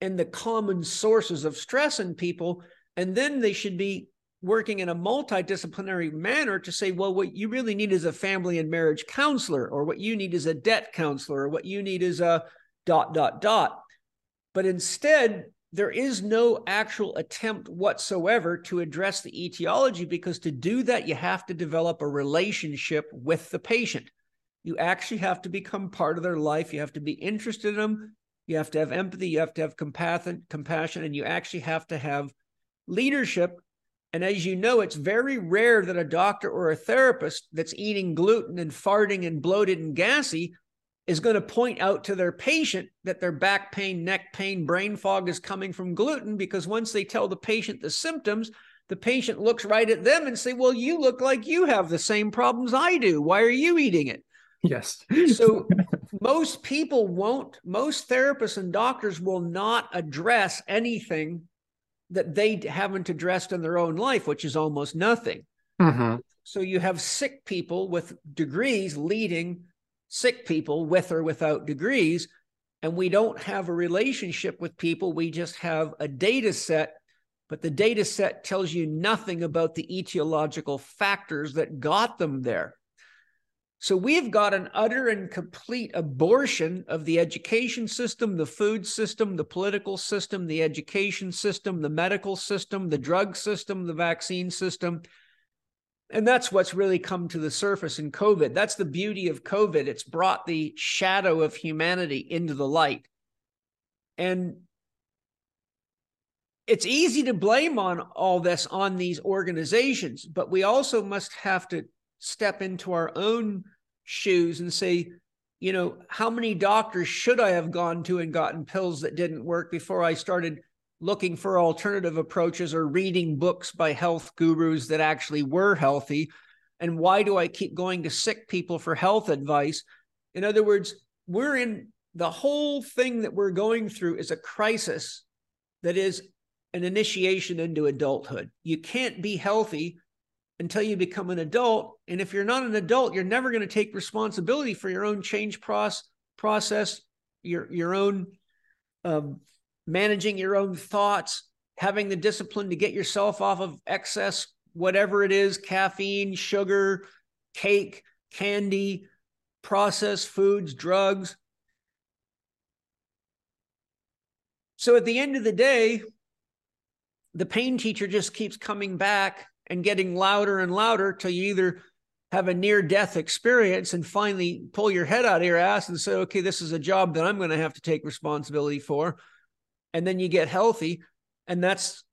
and the common sources of stress in people. And then they should be working in a multidisciplinary manner to say, well, what you really need is a family and marriage counselor, or what you need is a debt counselor, or what you need is a dot, dot, dot. But instead, there is no actual attempt whatsoever to address the etiology because to do that, you have to develop a relationship with the patient. You actually have to become part of their life. You have to be interested in them. You have to have empathy. You have to have compassion, and you actually have to have leadership. And as you know, it's very rare that a doctor or a therapist that's eating gluten and farting and bloated and gassy is going to point out to their patient that their back pain, neck pain, brain fog is coming from gluten because once they tell the patient the symptoms, the patient looks right at them and say, "Well, you look like you have the same problems I do. Why are you eating it?" Yes. so most people won't most therapists and doctors will not address anything that they haven't addressed in their own life, which is almost nothing. Mm-hmm. So you have sick people with degrees leading sick people with or without degrees. And we don't have a relationship with people. We just have a data set, but the data set tells you nothing about the etiological factors that got them there. So we've got an utter and complete abortion of the education system, the food system, the political system, the education system, the medical system, the drug system, the vaccine system. And that's what's really come to the surface in COVID. That's the beauty of COVID. It's brought the shadow of humanity into the light. And it's easy to blame on all this on these organizations, but we also must have to step into our own shoes and say, you know, how many doctors should I have gone to and gotten pills that didn't work before I started looking for alternative approaches or reading books by health gurus that actually were healthy? And why do I keep going to sick people for health advice? In other words, we're in the whole thing that we're going through is a crisis that is an initiation into adulthood. You can't be healthy until you become an adult. And if you're not an adult, you're never going to take responsibility for your own change process, process your, your own um, managing your own thoughts, having the discipline to get yourself off of excess, whatever it is caffeine, sugar, cake, candy, processed foods, drugs. So at the end of the day, the pain teacher just keeps coming back and getting louder and louder till you either have a near death experience and finally pull your head out of your ass and say, okay, this is a job that I'm going to have to take responsibility for. And then you get healthy. And that's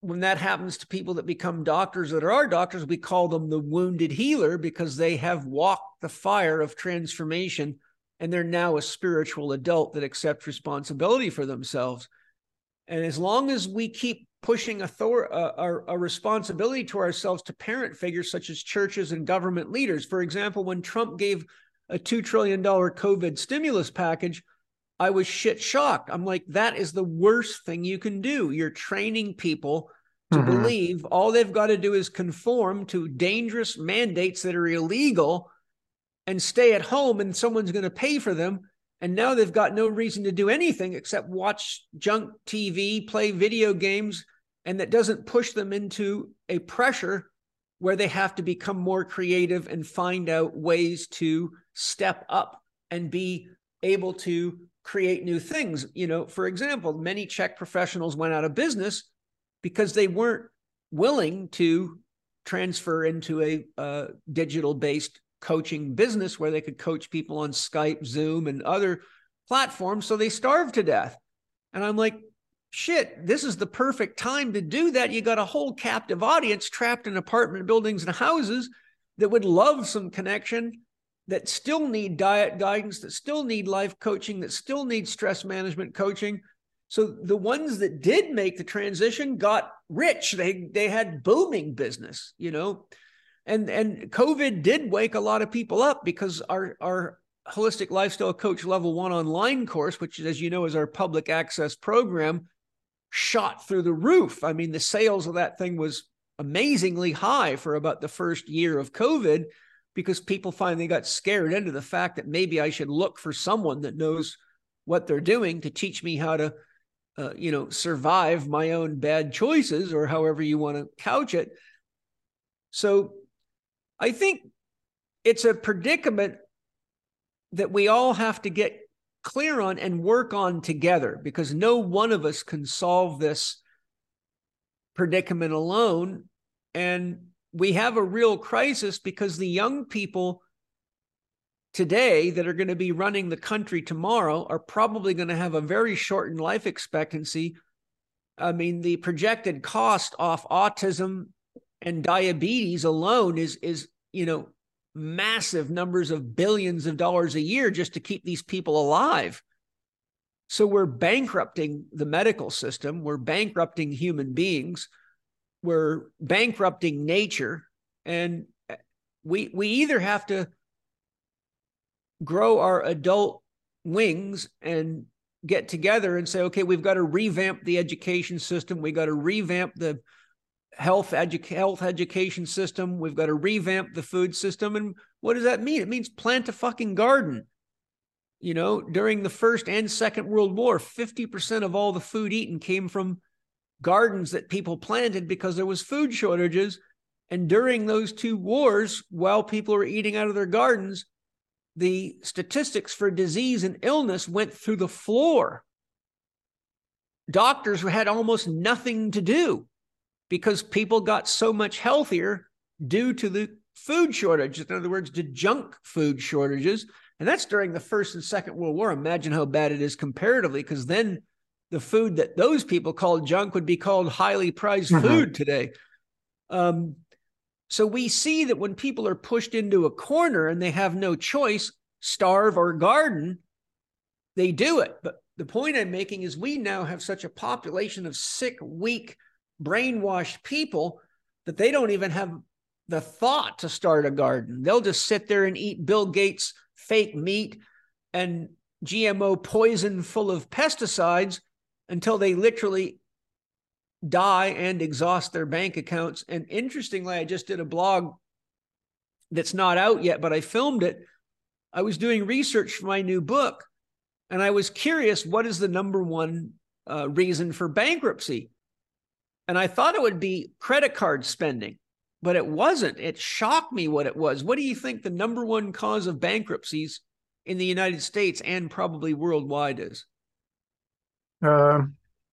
when that happens to people that become doctors that are our doctors, we call them the wounded healer because they have walked the fire of transformation and they're now a spiritual adult that accepts responsibility for themselves. And as long as we keep pushing author- uh, a responsibility to ourselves to parent figures such as churches and government leaders. For example, when Trump gave a $2 trillion COVID stimulus package, I was shit shocked. I'm like, that is the worst thing you can do. You're training people to mm-hmm. believe all they've got to do is conform to dangerous mandates that are illegal and stay at home and someone's going to pay for them and now they've got no reason to do anything except watch junk TV, play video games, and that doesn't push them into a pressure where they have to become more creative and find out ways to step up and be able to create new things. You know, for example, many Chek professionals went out of business because they weren't willing to transfer into a digital based coaching business where they could coach people on Skype, Zoom, and other platforms. So they starved to death. And I'm like, shit, this is the perfect time to do that. You got a whole captive audience trapped in apartment buildings and houses that would love some connection, that still need diet guidance, that still need life coaching, that still need stress management coaching. So the ones that did make the transition got rich. They they had booming business, you know and and covid did wake a lot of people up because our our holistic lifestyle coach level one online course which as you know is our public access program shot through the roof i mean the sales of that thing was amazingly high for about the first year of covid because people finally got scared into the fact that maybe i should look for someone that knows what they're doing to teach me how to uh, you know survive my own bad choices or however you want to couch it so I think it's a predicament that we all have to get clear on and work on together because no one of us can solve this predicament alone. And we have a real crisis because the young people today that are going to be running the country tomorrow are probably going to have a very shortened life expectancy. I mean, the projected cost off autism and diabetes alone is is you know massive numbers of billions of dollars a year just to keep these people alive. So we're bankrupting the medical system. We're bankrupting human beings we're bankrupting nature and uh, we we either have to grow our adult wings and get together and say okay we've got to revamp the education system We've got to revamp the health edu- health education system. We've got to revamp the food system. And what does that mean? It means plant a fucking garden. You know, during the first and second world war, 50% of all the food eaten came from gardens that people planted because there was food shortages. And during those two wars, while people were eating out of their gardens, the statistics for disease and illness went through the floor. Doctors had almost nothing to do because people got so much healthier due to the food shortages. In other words, the junk food shortages. And that's during the First and Second World War. Imagine how bad it is comparatively, because then the food that those people called junk would be called highly prized mm-hmm. food today. Um, so we see that when people are pushed into a corner and they have no choice, starve or garden, they do it. But the point I'm making is we now have such a population of sick, weak, brainwashed people that they don't even have the thought to start a garden. They'll just sit there and eat Bill Gates fake meat and GMO poison full of pesticides until they literally die and exhaust their bank accounts. And interestingly, I just did a blog that's not out yet, but I filmed it. I was doing research for my new book, and I was curious what is the number one uh, reason for bankruptcy? And I thought it would be credit card spending, but it wasn't. It shocked me what it was. What do you think the number one cause of bankruptcies in the United States and probably worldwide is? Uh,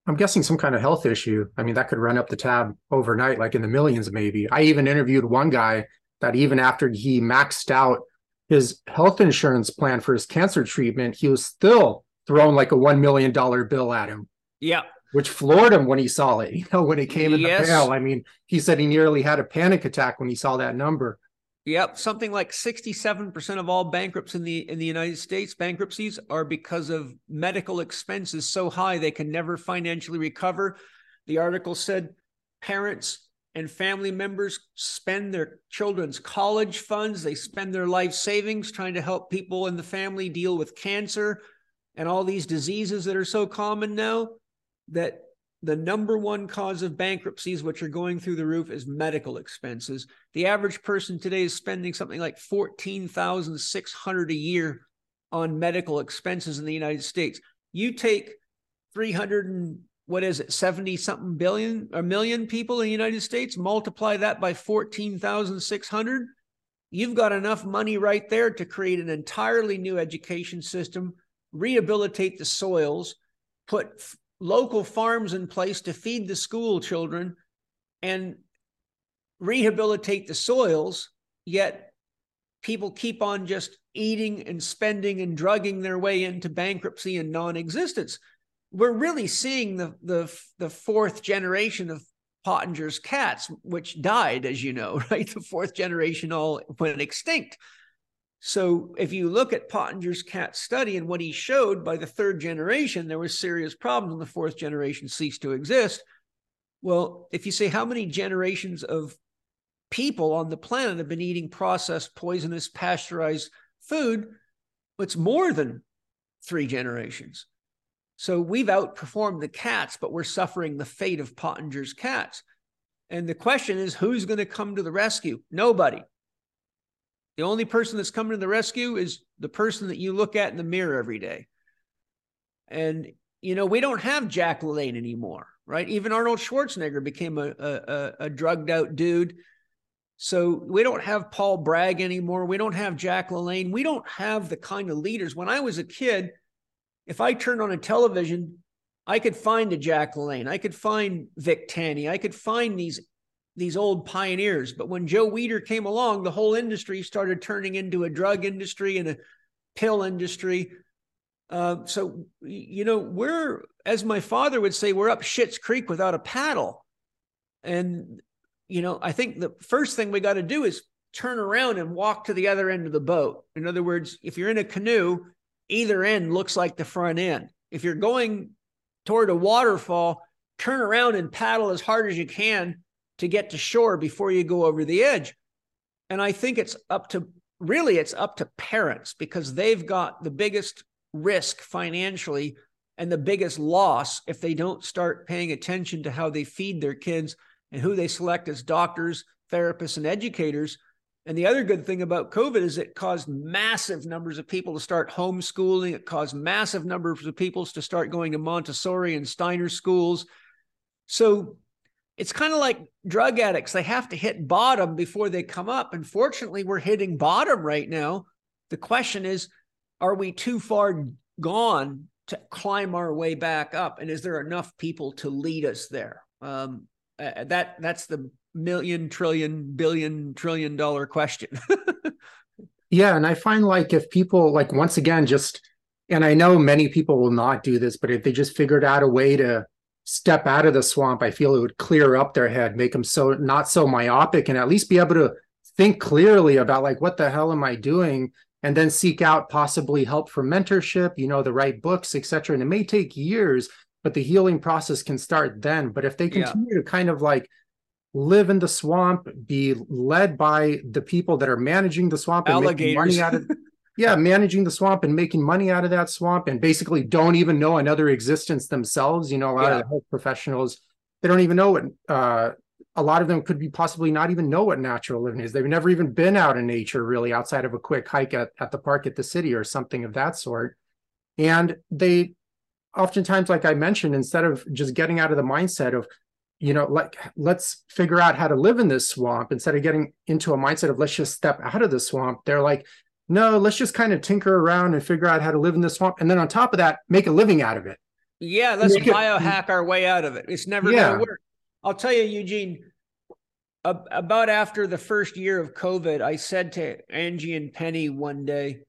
I'm guessing some kind of health issue. I mean, that could run up the tab overnight, like in the millions, maybe. I even interviewed one guy that even after he maxed out his health insurance plan for his cancer treatment, he was still throwing like a $1 million bill at him. Yeah. Which floored him when he saw it. You know, when it came in yes. the mail. I mean, he said he nearly had a panic attack when he saw that number. Yep, something like 67% of all bankrupts in the in the United States bankruptcies are because of medical expenses so high they can never financially recover. The article said parents and family members spend their children's college funds, they spend their life savings trying to help people in the family deal with cancer and all these diseases that are so common now that the number one cause of bankruptcies, which are going through the roof, is medical expenses. The average person today is spending something like fourteen thousand six hundred a year on medical expenses in the United States. You take three hundred and what is it, seventy something billion or million people in the United States, multiply that by fourteen thousand six hundred. You've got enough money right there to create an entirely new education system, rehabilitate the soils, put local farms in place to feed the school children and rehabilitate the soils, yet people keep on just eating and spending and drugging their way into bankruptcy and non-existence. We're really seeing the the the fourth generation of Pottenger's cats, which died, as you know, right? The fourth generation all went extinct. So if you look at Pottenger's cat study and what he showed by the third generation, there was serious problems and the fourth generation ceased to exist. Well, if you say how many generations of people on the planet have been eating processed, poisonous, pasteurized food, it's more than three generations. So we've outperformed the cats, but we're suffering the fate of Pottenger's cats. And the question is, who's going to come to the rescue? Nobody. The only person that's coming to the rescue is the person that you look at in the mirror every day. And, you know, we don't have Jack LaLanne anymore, right? Even Arnold Schwarzenegger became a, a, a drugged out dude. So we don't have Paul Bragg anymore. We don't have Jack LaLanne. We don't have the kind of leaders. When I was a kid, if I turned on a television, I could find a Jack LaLanne. I could find Vic Tanny. I could find these these old pioneers. But when Joe Weider came along, the whole industry started turning into a drug industry and a pill industry. Uh, so, you know, we're, as my father would say, we're up Shit's Creek without a paddle. And, you know, I think the first thing we got to do is turn around and walk to the other end of the boat. In other words, if you're in a canoe, either end looks like the front end. If you're going toward a waterfall, turn around and paddle as hard as you can to get to shore before you go over the edge. And I think it's up to really it's up to parents because they've got the biggest risk financially and the biggest loss if they don't start paying attention to how they feed their kids and who they select as doctors, therapists, and educators. And the other good thing about COVID is it caused massive numbers of people to start homeschooling. It caused massive numbers of people to start going to Montessori and Steiner schools. So it's kind of like drug addicts. They have to hit bottom before they come up. And fortunately, we're hitting bottom right now. The question is, are we too far gone to climb our way back up? And is there enough people to lead us there? Um, uh, that that's the million, trillion, billion, trillion dollar question. yeah, and I find like if people like once again just, and I know many people will not do this, but if they just figured out a way to step out of the swamp, I feel it would clear up their head, make them so not so myopic, and at least be able to think clearly about like what the hell am I doing, and then seek out possibly help for mentorship, you know, the right books, etc. And it may take years, but the healing process can start then. But if they continue yeah. to kind of like live in the swamp, be led by the people that are managing the swamp, alligators. money out of yeah, managing the swamp and making money out of that swamp and basically don't even know another existence themselves. You know, a lot yeah. of the health professionals, they don't even know what uh, a lot of them could be possibly not even know what natural living is. They've never even been out in nature really outside of a quick hike at, at the park at the city or something of that sort. And they oftentimes, like I mentioned, instead of just getting out of the mindset of, you know, like let's figure out how to live in this swamp, instead of getting into a mindset of let's just step out of the swamp, they're like, no, let's just kind of tinker around and figure out how to live in this swamp. And then on top of that, make a living out of it. Yeah, let's biohack it, our way out of it. It's never yeah. going to work. I'll tell you, Eugene, about after the first year of COVID, I said to Angie and Penny one day,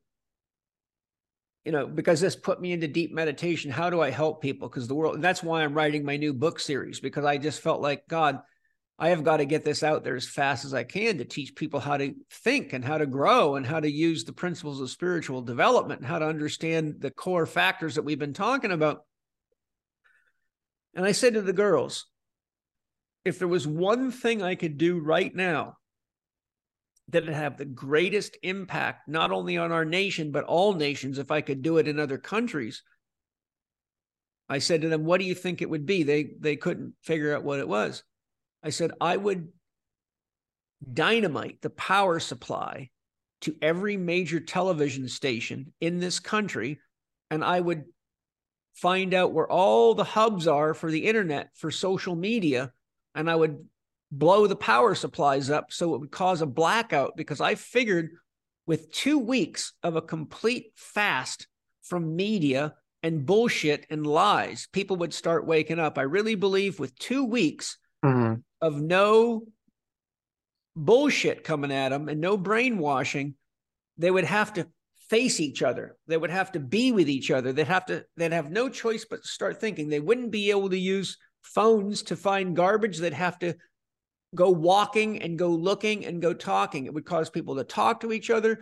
you know, because this put me into deep meditation. How do I help people? Because the world, that's why I'm writing my new book series, because I just felt like, God, I have got to get this out there as fast as I can to teach people how to think and how to grow and how to use the principles of spiritual development and how to understand the core factors that we've been talking about. And I said to the girls, if there was one thing I could do right now that would have the greatest impact, not only on our nation, but all nations, if I could do it in other countries, I said to them, What do you think it would be? They they couldn't figure out what it was. I said, I would dynamite the power supply to every major television station in this country, and I would find out where all the hubs are for the internet, for social media, and I would blow the power supplies up so it would cause a blackout because I figured with two weeks of a complete fast from media and bullshit and lies, people would start waking up. I really believe with two weeks, mm-hmm of no bullshit coming at them and no brainwashing, they would have to face each other. They would have to be with each other. They'd have to, they'd have no choice but to start thinking. They wouldn't be able to use phones to find garbage. They'd have to go walking and go looking and go talking. It would cause people to talk to each other.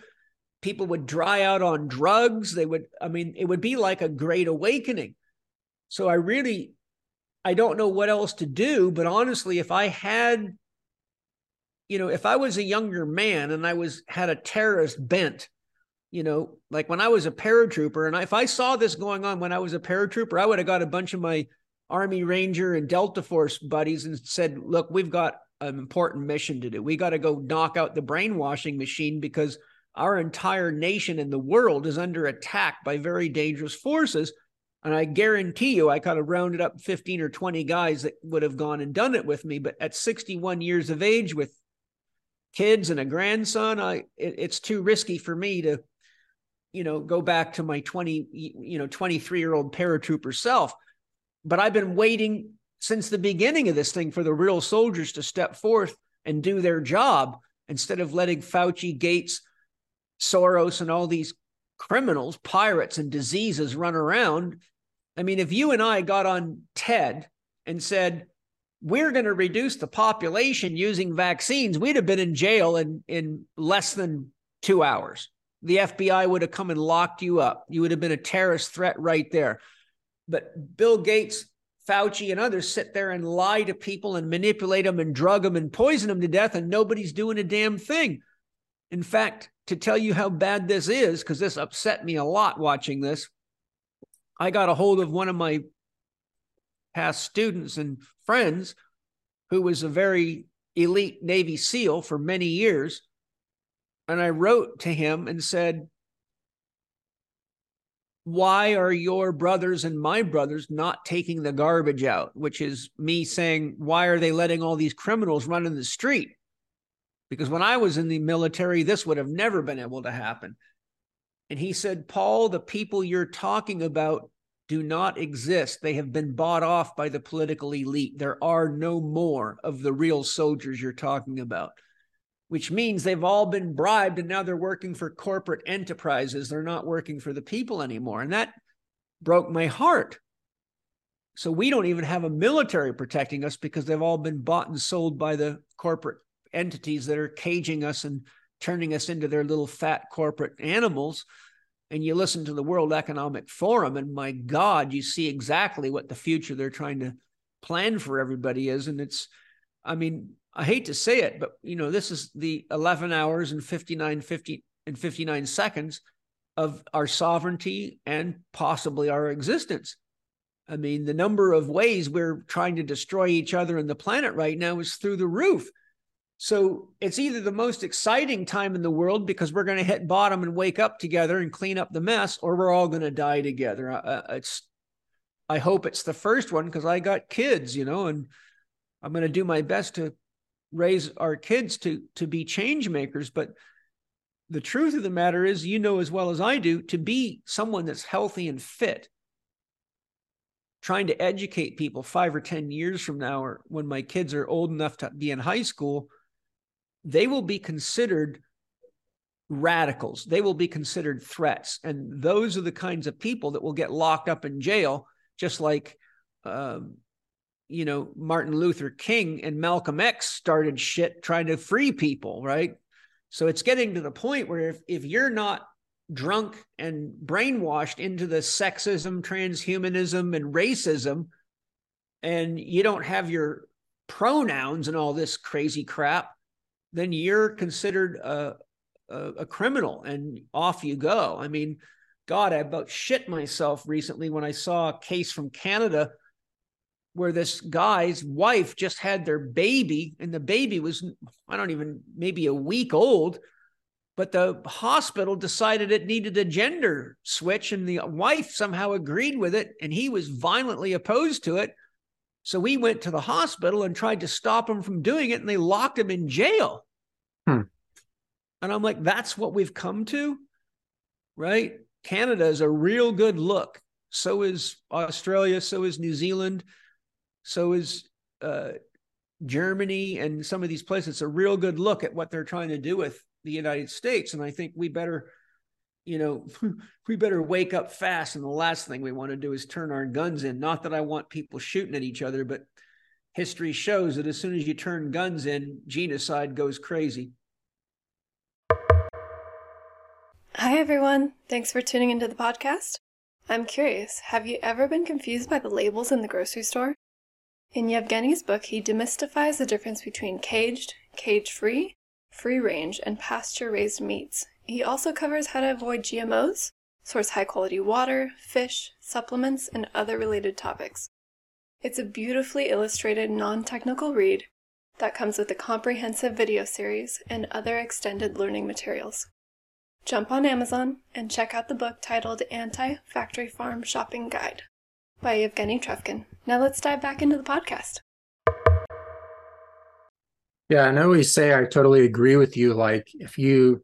People would dry out on drugs. They would, I mean, it would be like a great awakening. So I really I don't know what else to do. But honestly, if I had, you know, if I was a younger man and I was had a terrorist bent, you know, like when I was a paratrooper, and if I saw this going on when I was a paratrooper, I would have got a bunch of my Army Ranger and Delta Force buddies and said, look, we've got an important mission to do. We got to go knock out the brainwashing machine because our entire nation and the world is under attack by very dangerous forces. And I guarantee you, I kind of rounded up 15 or 20 guys that would have gone and done it with me. But at 61 years of age with kids and a grandson, I it, it's too risky for me to, you know, go back to my 20, you know, 23 year old paratrooper self. But I've been waiting since the beginning of this thing for the real soldiers to step forth and do their job instead of letting Fauci, Gates, Soros, and all these criminals, pirates, and diseases run around I mean, if you and I got on TED and said, we're going to reduce the population using vaccines, we'd have been in jail in, in less than two hours. The FBI would have come and locked you up. You would have been a terrorist threat right there. But Bill Gates, Fauci, and others sit there and lie to people and manipulate them and drug them and poison them to death, and nobody's doing a damn thing. In fact, to tell you how bad this is, because this upset me a lot watching this, I got a hold of one of my past students and friends who was a very elite Navy SEAL for many years. And I wrote to him and said, Why are your brothers and my brothers not taking the garbage out? Which is me saying, Why are they letting all these criminals run in the street? Because when I was in the military, this would have never been able to happen. And he said, Paul, the people you're talking about do not exist. They have been bought off by the political elite. There are no more of the real soldiers you're talking about, which means they've all been bribed and now they're working for corporate enterprises. They're not working for the people anymore. And that broke my heart. So we don't even have a military protecting us because they've all been bought and sold by the corporate entities that are caging us and turning us into their little fat corporate animals and you listen to the World Economic Forum, and my God, you see exactly what the future they're trying to plan for everybody is. And it's, I mean, I hate to say it, but you know, this is the 11 hours and 59, 50 and 59 seconds of our sovereignty and possibly our existence. I mean, the number of ways we're trying to destroy each other and the planet right now is through the roof. So it's either the most exciting time in the world because we're going to hit bottom and wake up together and clean up the mess, or we're all going to die together. Uh, it's, I hope it's the first one because I got kids, you know, and I'm going to do my best to raise our kids to to be change makers. But the truth of the matter is, you know as well as I do, to be someone that's healthy and fit trying to educate people five or 10 years from now, or when my kids are old enough to be in high school, they will be considered radicals. They will be considered threats. And those are the kinds of people that will get locked up in jail, just like, um, you know, Martin Luther King and Malcolm X started shit trying to free people, right? So it's getting to the point where if, if you're not drunk and brainwashed into the sexism, transhumanism, and racism, and you don't have your pronouns and all this crazy crap, then you're considered a, a, a criminal and off you go. I mean, God, I about shit myself recently when I saw a case from Canada where this guy's wife just had their baby and the baby was, I don't even, maybe a week old but the hospital decided it needed a gender switch and the wife somehow agreed with it and he was violently opposed to it so we went to the hospital and tried to stop him from doing it and they locked him in jail hmm. and i'm like that's what we've come to right canada is a real good look so is australia so is new zealand so is uh, germany and some of these places it's a real good look at what they're trying to do with the United States. And I think we better, you know, we better wake up fast. And the last thing we want to do is turn our guns in. Not that I want people shooting at each other, but history shows that as soon as you turn guns in, genocide goes crazy. Hi, everyone. Thanks for tuning into the podcast. I'm curious, have you ever been confused by the labels in the grocery store? In Yevgeny's book, he demystifies the difference between caged, cage free, free range, and pasture raised meats. He also covers how to avoid GMOs, source high quality water, fish, supplements, and other related topics. It's a beautifully illustrated, non technical read that comes with a comprehensive video series and other extended learning materials. Jump on Amazon and check out the book titled Anti Factory Farm Shopping Guide by Evgeny Trufkin. Now let's dive back into the podcast. Yeah, and I always say I totally agree with you. Like, if you,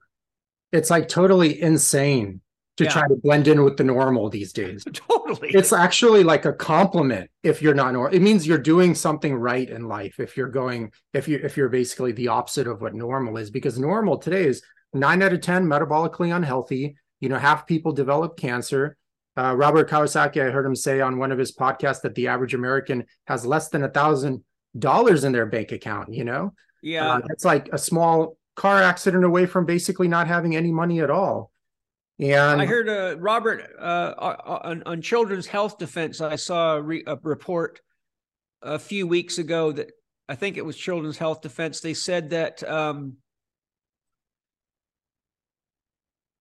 it's like totally insane to yeah. try to blend in with the normal these days. totally. It's actually like a compliment if you're not normal. It means you're doing something right in life if you're going, if you if you're basically the opposite of what normal is, because normal today is nine out of 10 metabolically unhealthy. You know, half people develop cancer. Uh, Robert Kiyosaki, I heard him say on one of his podcasts that the average American has less than a thousand dollars in their bank account, you know? Yeah. Uh, it's like a small car accident away from basically not having any money at all. And I heard uh, Robert uh, on, on, Children's Health Defense. I saw a, re- a, report a few weeks ago that I think it was Children's Health Defense. They said that um,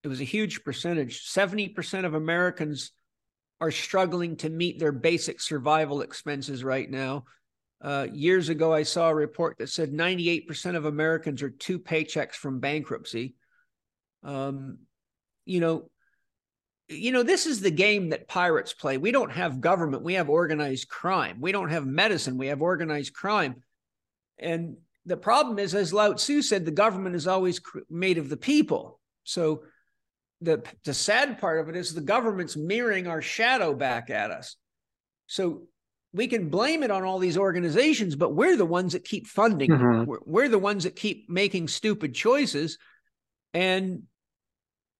it was a huge percentage. Seventy percent of Americans are struggling to meet their basic survival expenses right now. Uh, years ago, I saw a report that said 98% of Americans are two paychecks from bankruptcy. Um, you know, you know, this is the game that pirates play. We don't have government, we have organized crime. We don't have medicine, we have organized crime. And the problem is, as Lao Tzu said, the government is always made of the people. So the the sad part of it is the government's mirroring our shadow back at us. So we can blame it on all these organizations, but we're the ones that keep funding. Mm-hmm. We're, we're the ones that keep making stupid choices. And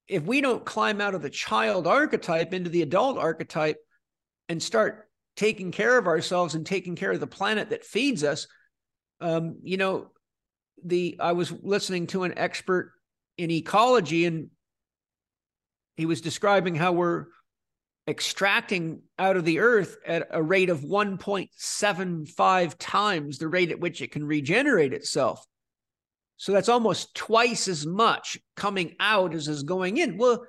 if we don't climb out of the child archetype into the adult archetype and start taking care of ourselves and taking care of the planet that feeds us, um, you know, the I was listening to an expert in ecology and he was describing how we're extracting out of the earth at a rate of 1.75 times the rate at which it can regenerate itself. So that's almost twice as much coming out as is going in. Well,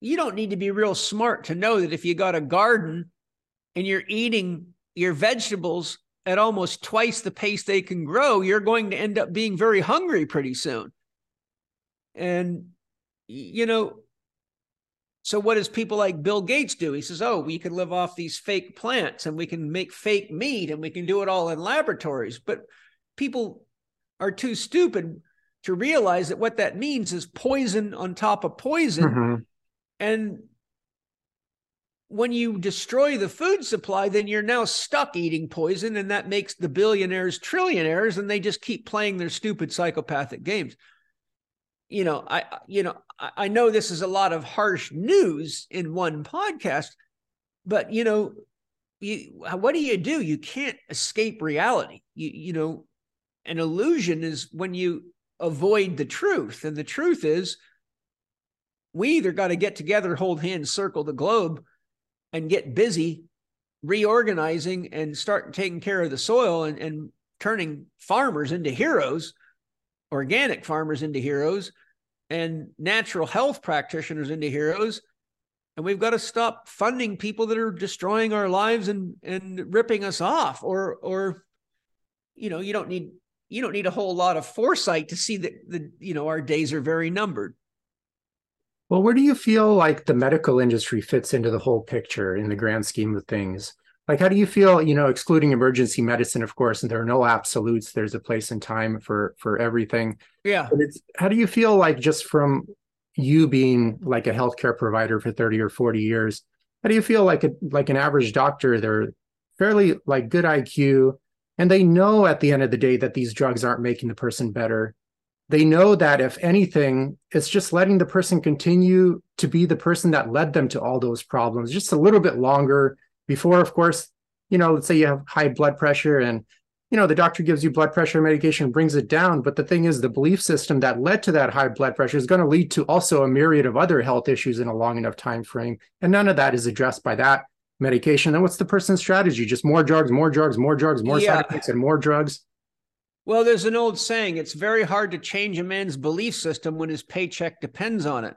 you don't need to be real smart to know that if you got a garden and you're eating your vegetables at almost twice the pace they can grow, you're going to end up being very hungry pretty soon. And, you know, so what does people like Bill Gates do? He says, "Oh, we can live off these fake plants and we can make fake meat and we can do it all in laboratories." But people are too stupid to realize that what that means is poison on top of poison. Mm-hmm. And when you destroy the food supply, then you're now stuck eating poison, and that makes the billionaires trillionaires, and they just keep playing their stupid psychopathic games you know, I you know, I know this is a lot of harsh news in one podcast, but you know, you what do you do? You can't escape reality. You you know, an illusion is when you avoid the truth, and the truth is we either got to get together, hold hands, circle the globe, and get busy reorganizing and start taking care of the soil and, and turning farmers into heroes organic farmers into heroes and natural health practitioners into heroes. And we've got to stop funding people that are destroying our lives and and ripping us off or or you know you don't need you don't need a whole lot of foresight to see that the you know our days are very numbered. Well where do you feel like the medical industry fits into the whole picture in the grand scheme of things like how do you feel you know excluding emergency medicine of course and there are no absolutes there's a place and time for for everything. Yeah. But it's how do you feel like just from you being like a healthcare provider for 30 or 40 years how do you feel like a like an average doctor they're fairly like good iq and they know at the end of the day that these drugs aren't making the person better? They know that if anything it's just letting the person continue to be the person that led them to all those problems just a little bit longer before, of course, you know, let's say you have high blood pressure and you know the doctor gives you blood pressure medication brings it down but the thing is the belief system that led to that high blood pressure is going to lead to also a myriad of other health issues in a long enough time frame and none of that is addressed by that medication. Then what's the person's strategy? Just more drugs more drugs more drugs more yeah. side effects and more drugs? Well there's an old saying it's very hard to change a man's belief system when his paycheck depends on it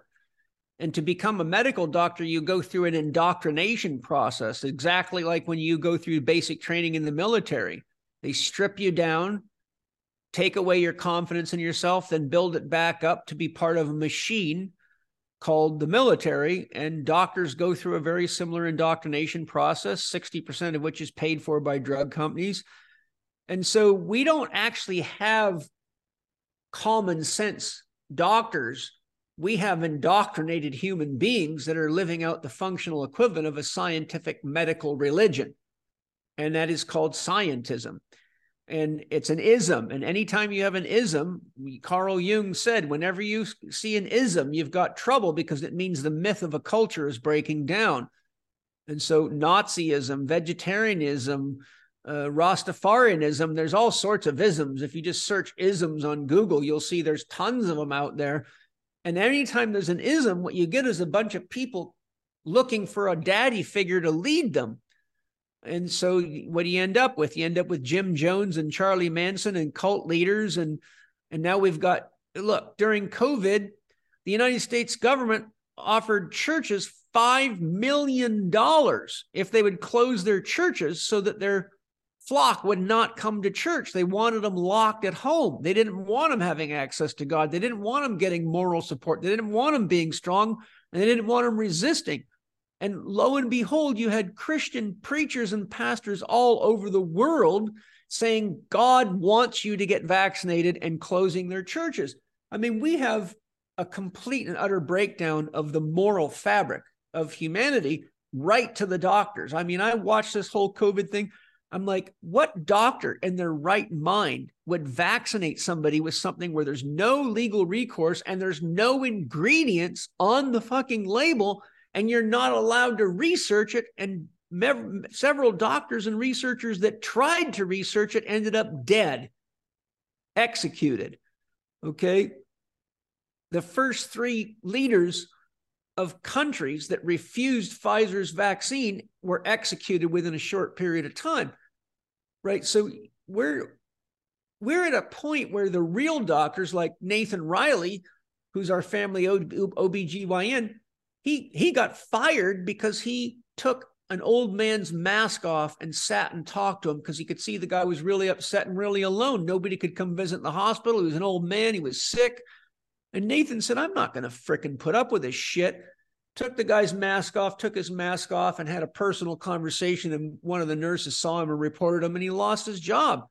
and to become a medical doctor, you go through an indoctrination process, exactly like when you go through basic training in the military. They strip you down, take away your confidence in yourself, then build it back up to be part of a machine called the military. And doctors go through a very similar indoctrination process, 60% of which is paid for by drug companies. And so we don't actually have common sense doctors we have indoctrinated human beings that are living out the functional equivalent of a scientific medical religion. And that is called scientism. And it's an ism. And anytime you have an ism, Carl Jung said, whenever you see an ism, you've got trouble because it means the myth of a culture is breaking down. And so Nazism, vegetarianism, uh, Rastafarianism, there's all sorts of isms. If you just search isms on Google, you'll see there's tons of them out there and anytime there's an ism, what you get is a bunch of people looking for a daddy figure to lead them. And so what do you end up with? You end up with Jim Jones and Charlie Manson and cult leaders. And and now we've got look, during COVID, the United States government offered churches five million dollars if they would close their churches so that their flock would not come to church. They wanted them locked at home. They didn't want them having access to God. They didn't want them getting moral support. They didn't want them being strong and they didn't want them resisting. And lo and behold, you had Christian preachers and pastors all over the world saying God wants you to get vaccinated and closing their churches. I mean, we have a complete and utter breakdown of the moral fabric of humanity right to the doctors. I mean, I watched this whole COVID thing. I'm like, what doctor in their right mind would vaccinate somebody with something where there's no legal recourse and there's no ingredients on the fucking label and you're not allowed to research it? And several doctors and researchers that tried to research it ended up dead, executed. Okay. The first three leaders of countries that refused Pfizer's vaccine were executed within a short period of time right? So we're we're at a point where the real doctors like Nathan Riley, who's our family OBGYN, he he got fired because he took an old man's mask off and sat and talked to him because he could see the guy was really upset and really alone. Nobody could come visit the hospital. He was an old man. He was sick. And Nathan said, I'm not going to fricking put up with this shit. Took the guy's mask off, took his mask off, and had a personal conversation. And one of the nurses saw him and reported him, and he lost his job.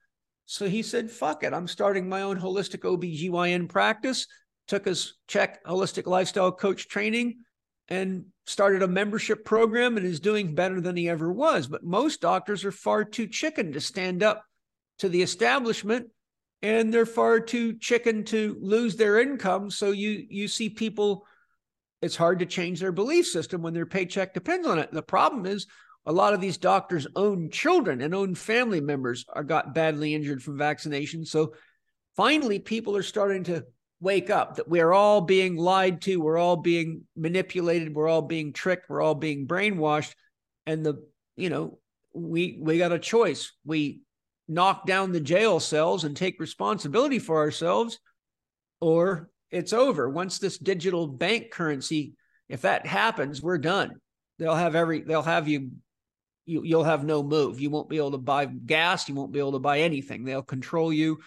So he said, fuck it. I'm starting my own holistic OBGYN practice. Took his Chek holistic lifestyle coach training and started a membership program and is doing better than he ever was. But most doctors are far too chicken to stand up to the establishment and they're far too chicken to lose their income. So you you see people it's hard to change their belief system when their paycheck depends on it. The problem is a lot of these doctors own children and own family members are got badly injured from vaccination. So finally people are starting to wake up that we're all being lied to, we're all being manipulated, we're all being tricked, we're all being brainwashed. And the, you know, we we got a choice. We knock down the jail cells and take responsibility for ourselves, or it's over. Once this digital bank currency, if that happens, we're done. They'll have every they'll have you you you'll have no move. You won't be able to buy gas, you won't be able to buy anything. They'll control you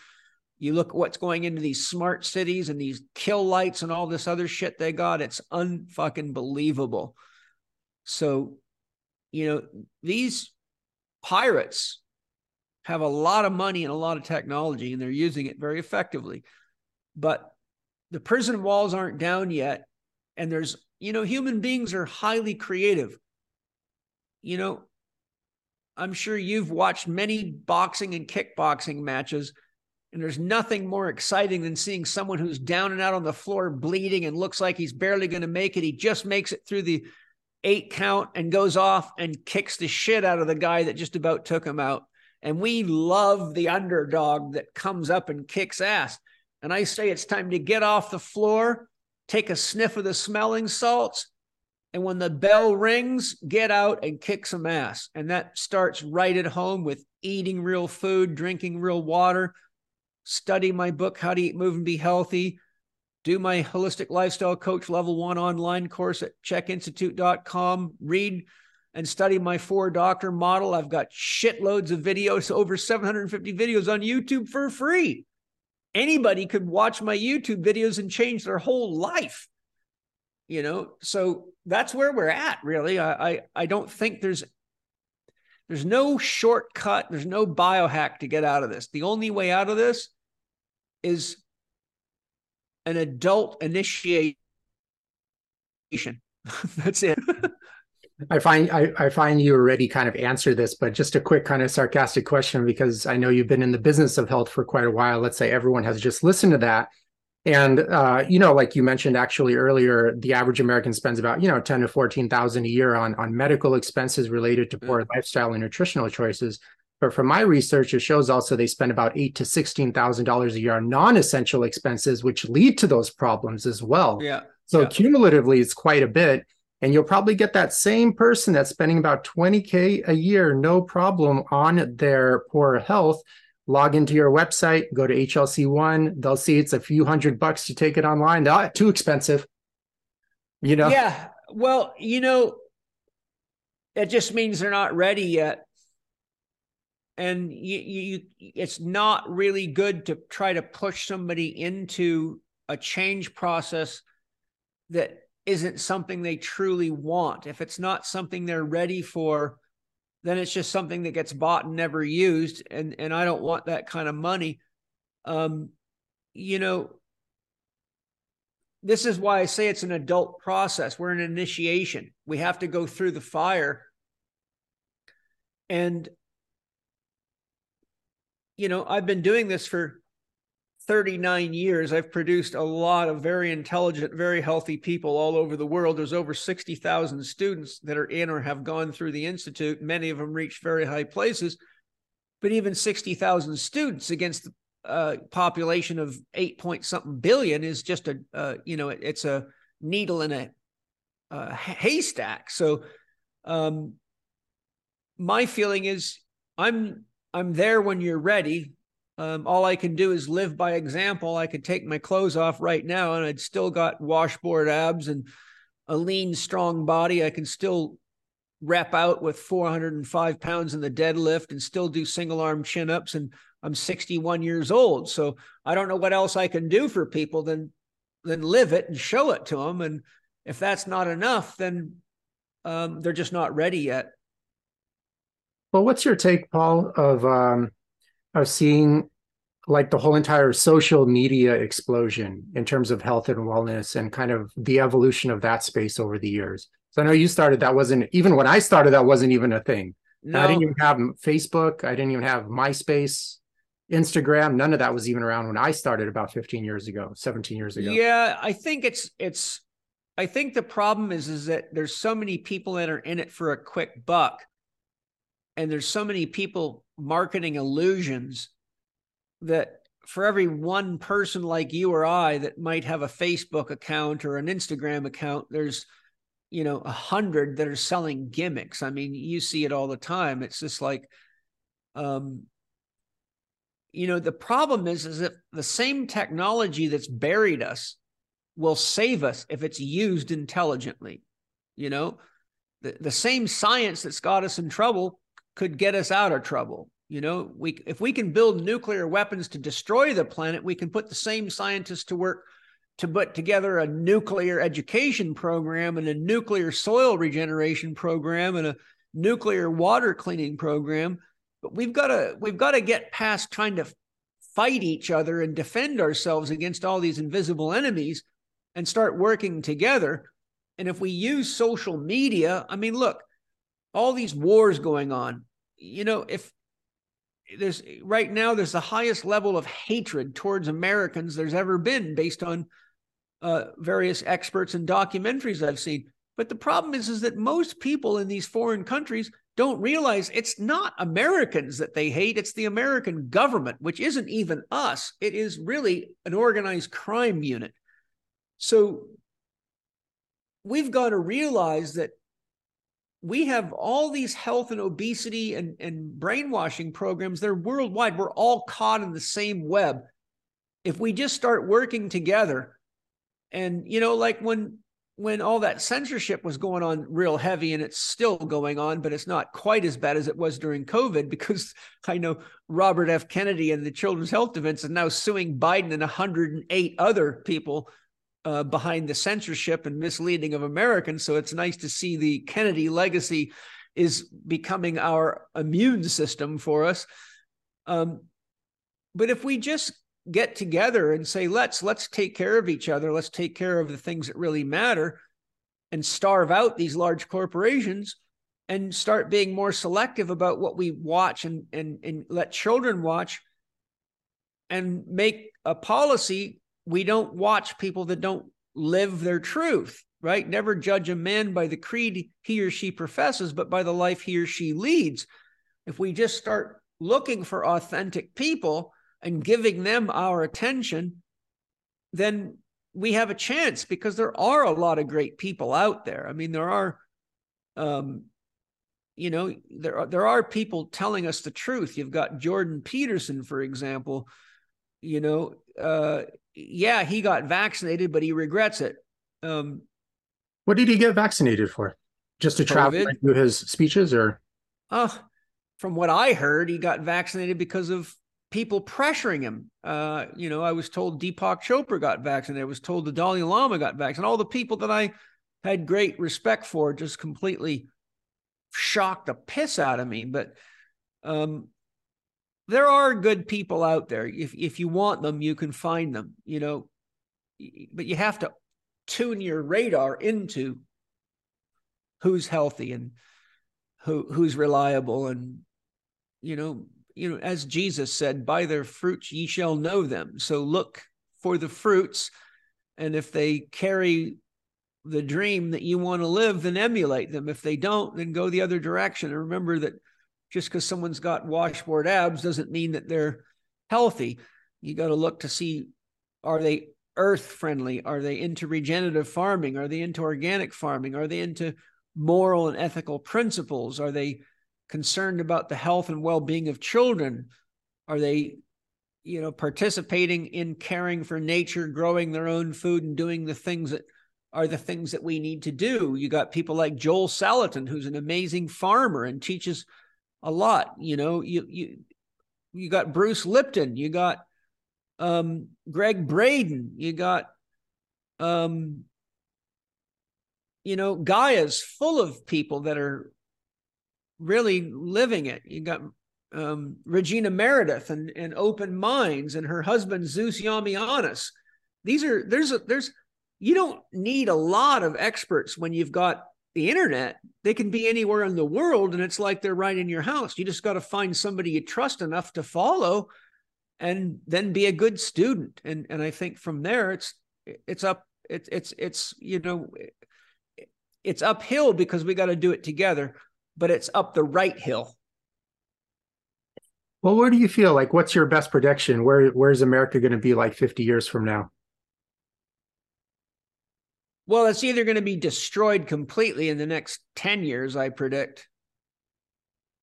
you look at what's going into these smart cities and these kill lights and all this other shit they got. It's unfucking believable. So, you know, these pirates have a lot of money and a lot of technology and they're using it very effectively. But the prison walls aren't down yet. And there's, you know, human beings are highly creative. You know, I'm sure you've watched many boxing and kickboxing matches and there's nothing more exciting than seeing someone who's down and out on the floor bleeding and looks like he's barely going to make it. He just makes it through the eight count and goes off and kicks the shit out of the guy that just about took him out. And we love the underdog that comes up and kicks ass. And I say it's time to get off the floor, take a sniff of the smelling salts, and when the bell rings, get out and kick some ass. And that starts right at home with eating real food, drinking real water, study my book, How to Eat, Move, and Be Healthy, do my holistic lifestyle coach level one online course at chekinstitute.com, read and study my four doctor model. I've got shitloads of videos, over 750 videos on YouTube for free. Anybody could watch my YouTube videos and change their whole life. You know, so that's where we're at, really. I I, I don't think there's there's no shortcut, there's no biohack to get out of this. The only way out of this is an adult initiation. That's it. I find I, I find you already kind of answered this, but just a quick kind of sarcastic question because I know you've been in the business of health for quite a while. Let's say everyone has just listened to that. And uh, you know, like you mentioned actually earlier, the average American spends about, you know, 10 to 14,000 a year on on medical expenses related to poor mm-hmm. lifestyle and nutritional choices. But from my research, it shows also they spend about eight to sixteen thousand dollars a year on non-essential expenses, which lead to those problems as well. Yeah. So yeah. cumulatively, it's quite a bit. And you'll probably get that same person that's spending about 20K a year, no problem, on their poor health. Log into your website, go to HLC1. They'll see it's a few hundred bucks to take it online. They're too expensive. You know? Yeah. Well, you know, it just means they're not ready yet and you, you it's not really good to try to push somebody into a change process that isn't something they truly want. If it's not something they're ready for then it's just something that gets bought and never used and and I don't want that kind of money. Um you know this is why I say it's an adult process. We're an initiation. We have to go through the fire. And you know, I've been doing this for 39 years. I've produced a lot of very intelligent, very healthy people all over the world. There's over 60,000 students that are in or have gone through the Institute. Many of them reached very high places. But even 60,000 students against the uh, population of eight point something billion is just a, uh, you know, it, it's a needle in a, a haystack. So, um, my feeling is I'm I'm there when you're ready. Um, all I can do is live by example. I could take my clothes off right now and I'd still got washboard abs and a lean, strong body. I can still rep out with 405 pounds in the deadlift and still do single arm chin ups. And I'm 61 years old. So I don't know what else I can do for people than than live it and show it to them. And if that's not enough, then um, they're just not ready yet. Well, what's your take, Paul, of um, of seeing like the whole entire social media explosion in terms of health and wellness and kind of the evolution of that space over the years? So I know you started that wasn't even when I started that wasn't even a thing. No. I didn't even have Facebook. I didn't even have MySpace, Instagram. None of that was even around when I started about 15 years ago, 17 years ago. Yeah, I think it's it's I think the problem is is that there's so many people that are in it for a quick buck. And there's so many people marketing illusions that for every one person like you or I that might have a Facebook account or an Instagram account, there's you know a hundred that are selling gimmicks. I mean, you see it all the time. It's just like, um, you know, the problem is is that the same technology that's buried us will save us if it's used intelligently. You know, the, the same science that's got us in trouble could get us out of trouble. You know, we if we can build nuclear weapons to destroy the planet, we can put the same scientists to work to put together a nuclear education program and a nuclear soil regeneration program and a nuclear water cleaning program. But we've got to we've got to get past trying to fight each other and defend ourselves against all these invisible enemies and start working together. And if we use social media, I mean, look, all these wars going on, you know, if there's right now, there's the highest level of hatred towards Americans there's ever been based on uh, various experts and documentaries I've seen. But the problem is, is that most people in these foreign countries don't realize it's not Americans that they hate. It's the American government, which isn't even us. It is really an organized crime unit. So we've got to realize that we have all these health and obesity and, and brainwashing programs. They're worldwide. We're all caught in the same web. If we just start working together, and you know, like when when all that censorship was going on real heavy, and it's still going on, but it's not quite as bad as it was during COVID, because I know Robert F. Kennedy and the Children's Health Defense is now suing Biden and 108 other people uh, behind the censorship and misleading of Americans. So it's nice to see the Kennedy legacy is becoming our immune system for us. Um, but if we just get together and say, let's let's take care of each other, let's take care of the things that really matter, and starve out these large corporations and start being more selective about what we watch and and and let children watch and make a policy we don't watch people that don't live their truth, right? Never judge a man by the creed he or she professes, but by the life he or she leads. If we just start looking for authentic people and giving them our attention, then we have a chance because there are a lot of great people out there. I mean, there are, um, you know, there are, there are people telling us the truth. You've got Jordan Peterson, for example. You know, uh, yeah, he got vaccinated, but he regrets it. Um, what did he get vaccinated for? Just to travel and do his speeches, or? Oh, from what I heard, he got vaccinated because of people pressuring him. Uh, you know, I was told Deepak Chopra got vaccinated. I was told the Dalai Lama got vaccinated. All the people that I had great respect for just completely shocked the piss out of me. But um, there are good people out there. If if you want them, you can find them, you know, but you have to tune your radar into who's healthy and who who's reliable and you know, you know, as Jesus said, by their fruits ye shall know them. So look for the fruits and if they carry the dream that you want to live, then emulate them. If they don't, then go the other direction. And remember that just because someone's got washboard abs doesn't mean that they're healthy. You got to look to see are they earth friendly? Are they into regenerative farming? Are they into organic farming? Are they into moral and ethical principles? Are they concerned about the health and well being of children? Are they, you know, participating in caring for nature, growing their own food, and doing the things that are the things that we need to do. You got people like Joel Salatin, who's an amazing farmer and teaches a lot. You know, you you you got Bruce Lipton, you got um, Gregg Braden, you got um, you know, Gaia's full of people that are really living it. You got um, Regina Meredith and, and Open Minds and her husband Zeus Yiamouyiannis. These are there's a there's you don't need a lot of experts when you've got the internet. They can be anywhere in the world and it's like they're right in your house. You just got to find somebody you trust enough to follow and then be a good student. And and I think from there it's it's up it's it's it's you know it's uphill because we got to do it together, but it's up the right hill. Well, where do you feel like what's your best prediction? Where where's America going to be like 50 years from now? Well, it's either going to be destroyed completely in the next 10 years, I predict,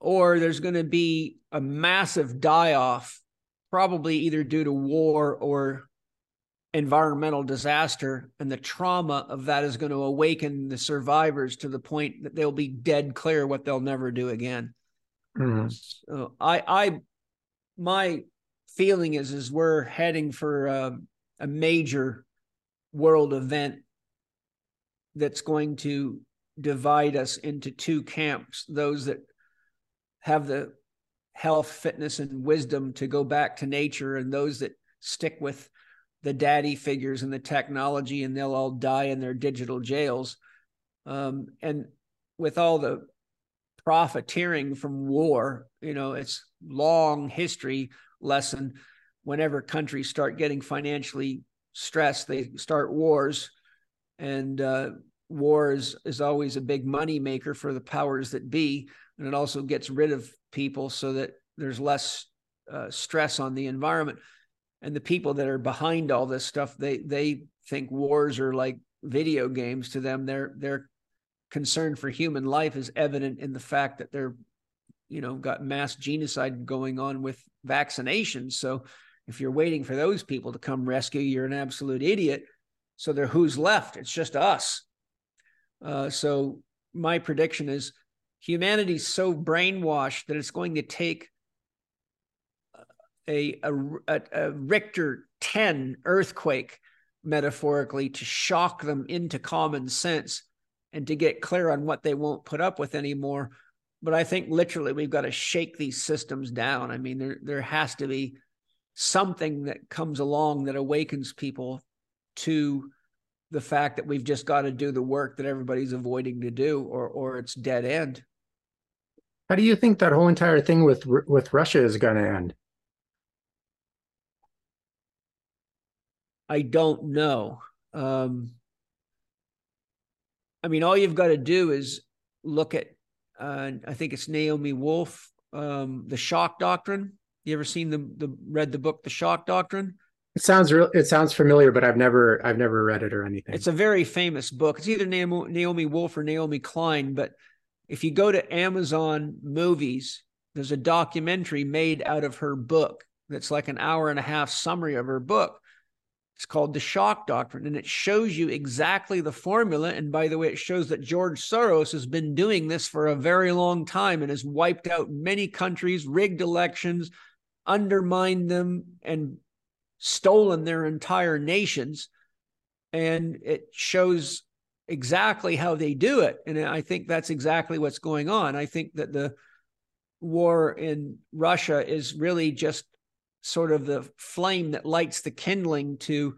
or there's going to be a massive die off, probably either due to war or environmental disaster. And the trauma of that is going to awaken the survivors to the point that they'll be dead clear what they'll never do again. Mm-hmm. So I, I, my feeling is, is we're heading for a, a major world event that's going to divide us into two camps those that have the health, fitness, and wisdom to go back to nature, and those that stick with the daddy figures and the technology, and they'll all die in their digital jails. Um, and with all the profiteering from war, you know, it's long history lesson. Whenever countries start getting financially stressed, they start wars and uh, war is, always a big money maker for the powers that be and it also gets rid of people so that there's less uh, stress on the environment and the people that are behind all this stuff they they think wars are like video games to them their their concern for human life is evident in the fact that they're you know got mass genocide going on with vaccinations so if you're waiting for those people to come rescue you're an absolute idiot so there, who's left? It's just us. Uh, so my prediction is humanity's so brainwashed that it's going to take a, a, a Richter 10 earthquake, metaphorically, to shock them into common sense and to get clear on what they won't put up with anymore. But I think literally we've got to shake these systems down. I mean, there there has to be something that comes along that awakens people to the fact that we've just got to do the work that everybody's avoiding to do or or it's dead end. How do you think that whole entire thing with with russia is going to end? I don't know. Um i mean all you've got to do is look at uh, i think it's naomi wolf um the shock doctrine. You ever seen the the read the book the shock doctrine it sounds real. It sounds familiar, but I've never I've never read it or anything. It's a very famous book. It's either Naomi, Wolf or Naomi Klein. But if you go to Amazon Movies, there's a documentary made out of her book that's like an hour and a half summary of her book. It's called The Shock Doctrine, and it shows you exactly the formula. And by the way, it shows that George Soros has been doing this for a very long time and has wiped out many countries, rigged elections, undermined them, and stolen their entire nations. And it shows exactly how they do it. And I think that's exactly what's going on. I think that the war in Russia is really just sort of the flame that lights the kindling to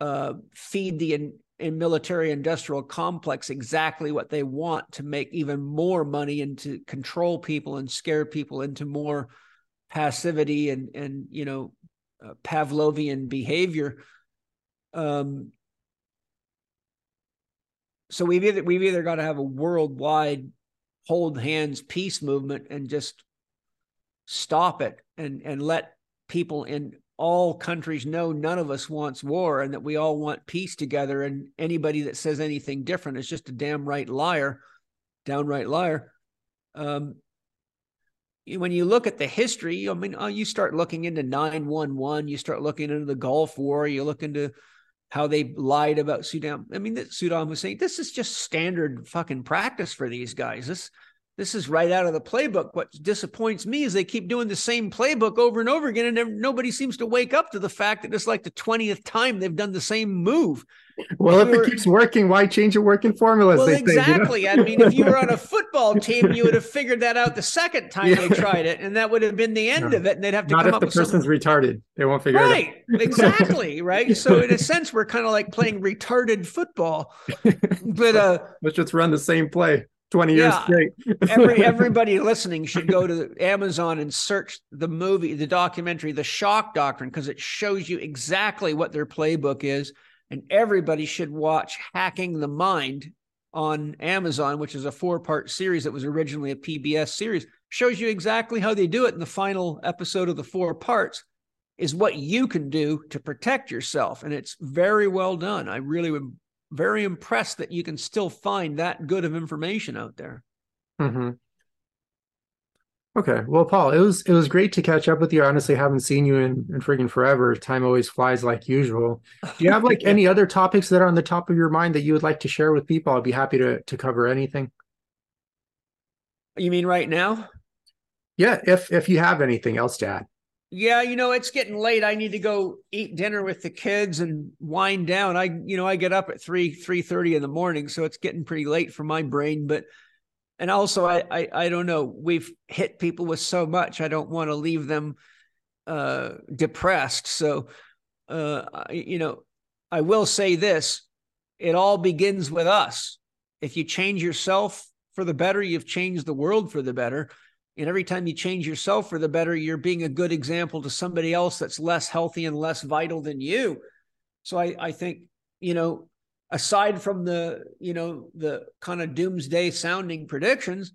uh, feed the in, in military industrial complex exactly what they want to make even more money and to control people and scare people into more passivity and and you know uh, Pavlovian behavior. Um, so we've either we've either got to have a worldwide hold hands peace movement and just stop it and and let people in all countries know none of us wants war and that we all want peace together and anybody that says anything different is just a damn right liar downright liar um, when you look at the history, I mean, oh, you start looking into 911, you start looking into the Gulf War, you look into how they lied about Saddam. I mean, that Saddam Hussein. This is just standard fucking practice for these guys. This this is right out of the playbook. What disappoints me is they keep doing the same playbook over and over again, and nobody seems to wake up to the fact that it's like the twentieth time they've done the same move. Well, if, if it keeps working, why change your working formulas? Well, exactly. Say, you know? I mean, if you were on a football team, you would have figured that out the second time yeah. they tried it, and that would have been the end no. of it. And they'd have to Not come if up the with person's something. retarded. They won't figure right. it out. exactly. Right. So in a sense, we're kind of like playing retarded football. But uh, let's just run the same play. 20 years yeah, straight. every everybody listening should go to Amazon and search the movie, the documentary, The Shock Doctrine, because it shows you exactly what their playbook is. And everybody should watch Hacking the Mind on Amazon, which is a four-part series that was originally a PBS series. Shows you exactly how they do it. In the final episode of the four parts is what you can do to protect yourself. And it's very well done. I really would very impressed that you can still find that good of information out there. Mm-hmm. Okay. Well, Paul, it was it was great to catch up with you. I honestly haven't seen you in, in friggin' forever. Time always flies like usual. Do you have like any other topics that are on the top of your mind that you would like to share with people? I'd be happy to to cover anything. You mean right now? Yeah, if if you have anything else to add yeah, you know, it's getting late. I need to go eat dinner with the kids and wind down. I, you know, I get up at three, three thirty in the morning, so it's getting pretty late for my brain. But, and also, I, I, I don't know. We've hit people with so much. I don't want to leave them uh, depressed. So, uh, you know, I will say this: it all begins with us. If you change yourself for the better, you've changed the world for the better. And every time you change yourself for the better, you're being a good example to somebody else that's less healthy and less vital than you. So I, I think, you know, aside from the, you know, the kind of doomsday sounding predictions,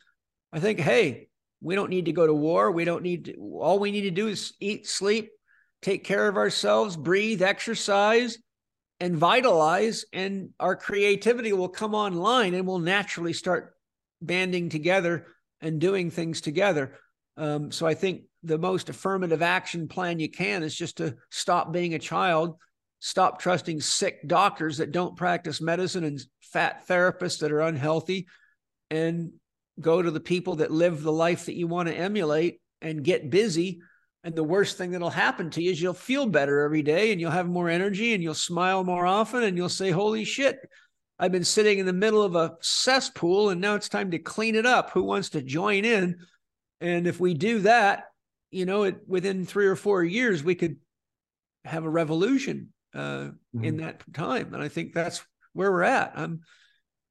I think, hey, we don't need to go to war. We don't need to, all we need to do is eat, sleep, take care of ourselves, breathe, exercise, and vitalize. And our creativity will come online and we'll naturally start banding together and doing things together. Um, so I think the most affirmative action plan you can is just to stop being a child, stop trusting sick doctors that don't practice medicine and fat therapists that are unhealthy, and go to the people that live the life that you want to emulate and get busy. And the worst thing that'll happen to you is you'll feel better every day and you'll have more energy and you'll smile more often and you'll say, Holy shit, I've been sitting in the middle of a cesspool and now it's time to clean it up. Who wants to join in? And if we do that, you know, it, within three or four years, we could have a revolution uh, mm-hmm. in that time. And I think that's where we're at. I'm,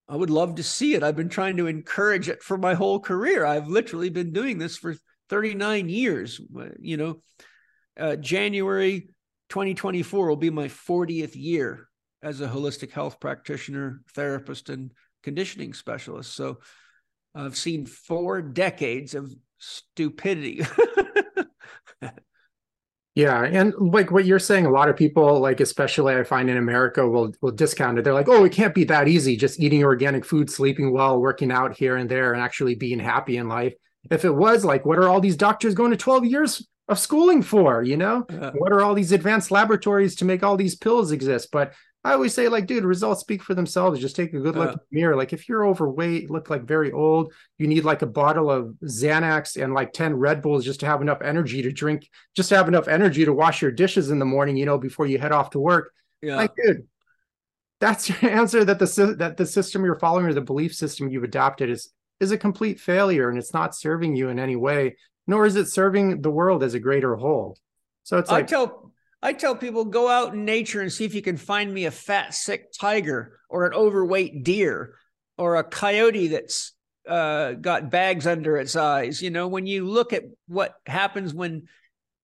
I would love to see it. I've been trying to encourage it for my whole career. I've literally been doing this for 39 years. You know, uh, January 2024 will be my 40th year as a holistic health practitioner, therapist, and conditioning specialist. So I've seen four decades of stupidity. yeah, and like what you're saying, a lot of people, like especially I find in America, will will discount it. They're like, "Oh, it can't be that easy. Just eating organic food, sleeping well, working out here and there, and actually being happy in life." If it was like, what are all these doctors going to 12 years of schooling for? You know, yeah. what are all these advanced laboratories to make all these pills exist? But I always say, like, dude, results speak for themselves. Just take a good look uh, in the mirror. Like, if you're overweight, look like very old, you need like a bottle of Xanax and like 10 Red Bulls just to have enough energy to drink, just to have enough energy to wash your dishes in the morning, you know, before you head off to work. Yeah. Like, dude, that's your answer that the that the system you're following or the belief system you've adopted is is a complete failure and it's not serving you in any way, nor is it serving the world as a greater whole. So it's like I tell I tell people go out in nature and see if you can find me a fat, sick tiger or an overweight deer or a coyote that's uh, got bags under its eyes. You know, when you look at what happens when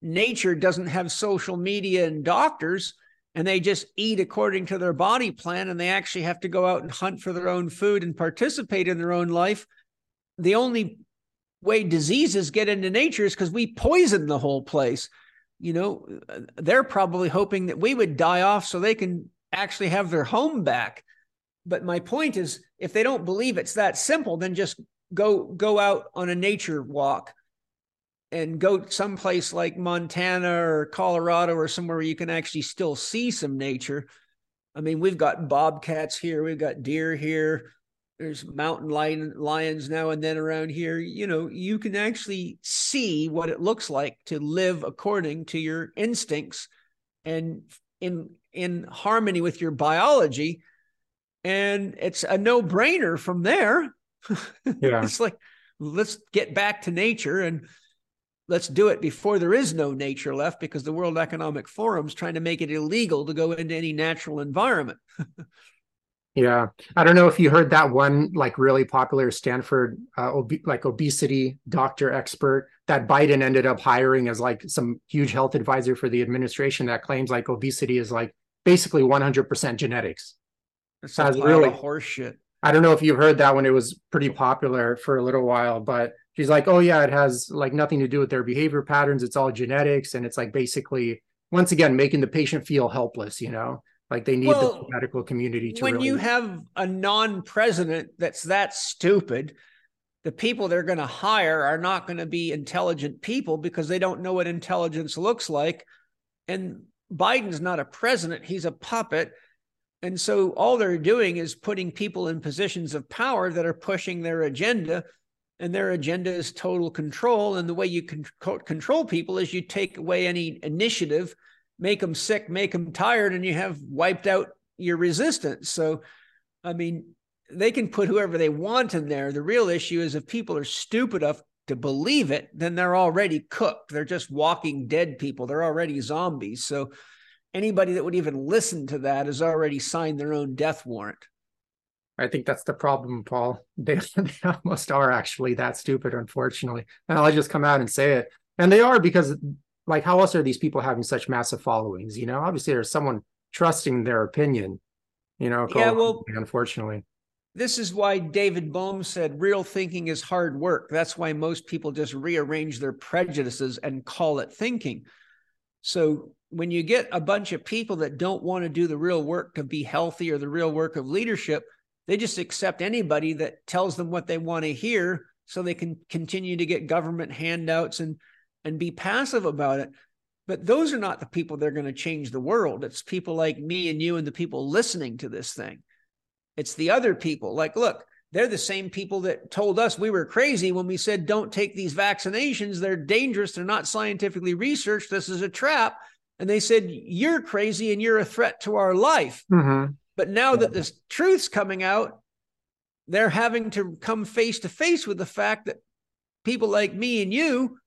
nature doesn't have social media and doctors and they just eat according to their body plan and they actually have to go out and hunt for their own food and participate in their own life, the only way diseases get into nature is because we poison the whole place you know, uh, they're probably hoping that we would die off so they can actually have their home back. But my point is, if they don't believe it's that simple, then just go go out on a nature walk and go someplace like Montana or Colorado or somewhere where you can actually still see some nature. I mean, we've got bobcats here, we've got deer here, there's mountain lion, lions now and then around here. You know, you can actually see what it looks like to live according to your instincts and in in harmony with your biology. And it's a no-brainer from there. Yeah. it's like let's get back to nature and let's do it before there is no nature left because the World Economic Forum's trying to make it illegal to go into any natural environment. Yeah, I don't know if you heard that one like really popular Stanford uh, ob- like obesity doctor expert that Biden ended up hiring as like some huge health advisor for the administration that claims like obesity is like basically 100% genetics. It's a Sounds really- horseshit. I don't know if you've heard that one. It was pretty popular for a little while, but she's like, oh yeah, it has like nothing to do with their behavior patterns. It's all genetics, and it's like basically once again making the patient feel helpless. You know, like they need Well, the medical community to when really. you have a non-president that's that stupid the people they're going to hire are not going to be intelligent people because they don't know what intelligence looks like and biden's not a president he's a puppet and so all they're doing is putting people in positions of power that are pushing their agenda and their agenda is total control and the way you can control people is you take away any initiative make them sick make them tired and you have wiped out your resistance so i mean they can put whoever they want in there the real issue is if people are stupid enough to believe it then they're already cooked they're just walking dead people they're already zombies so anybody that would even listen to that has already signed their own death warrant I think that's the problem, Paul. They, they almost are actually that stupid, unfortunately. And I'll just come out and say it. And they are because, like, how else are these people having such massive followings? You know, obviously there's someone trusting their opinion. You know, Yeah, well- unfortunately, This is why David Bohm said real thinking is hard work. That's why most people just rearrange their prejudices and call it thinking. So when you get a bunch of people that don't want to do the real work to be healthy or the real work of leadership, they just accept anybody that tells them what they want to hear so they can continue to get government handouts and and be passive about it. But those are not the people that are going to change the world. It's people like me and you and the people listening to this thing. It's the other people. Like, look, they're the same people that told us we were crazy when we said, don't take these vaccinations. They're dangerous. They're not scientifically researched. This is a trap. And they said, you're crazy and you're a threat to our life. Mhm. But now that this truth's coming out, they're having to come face to face with the fact that people like me and you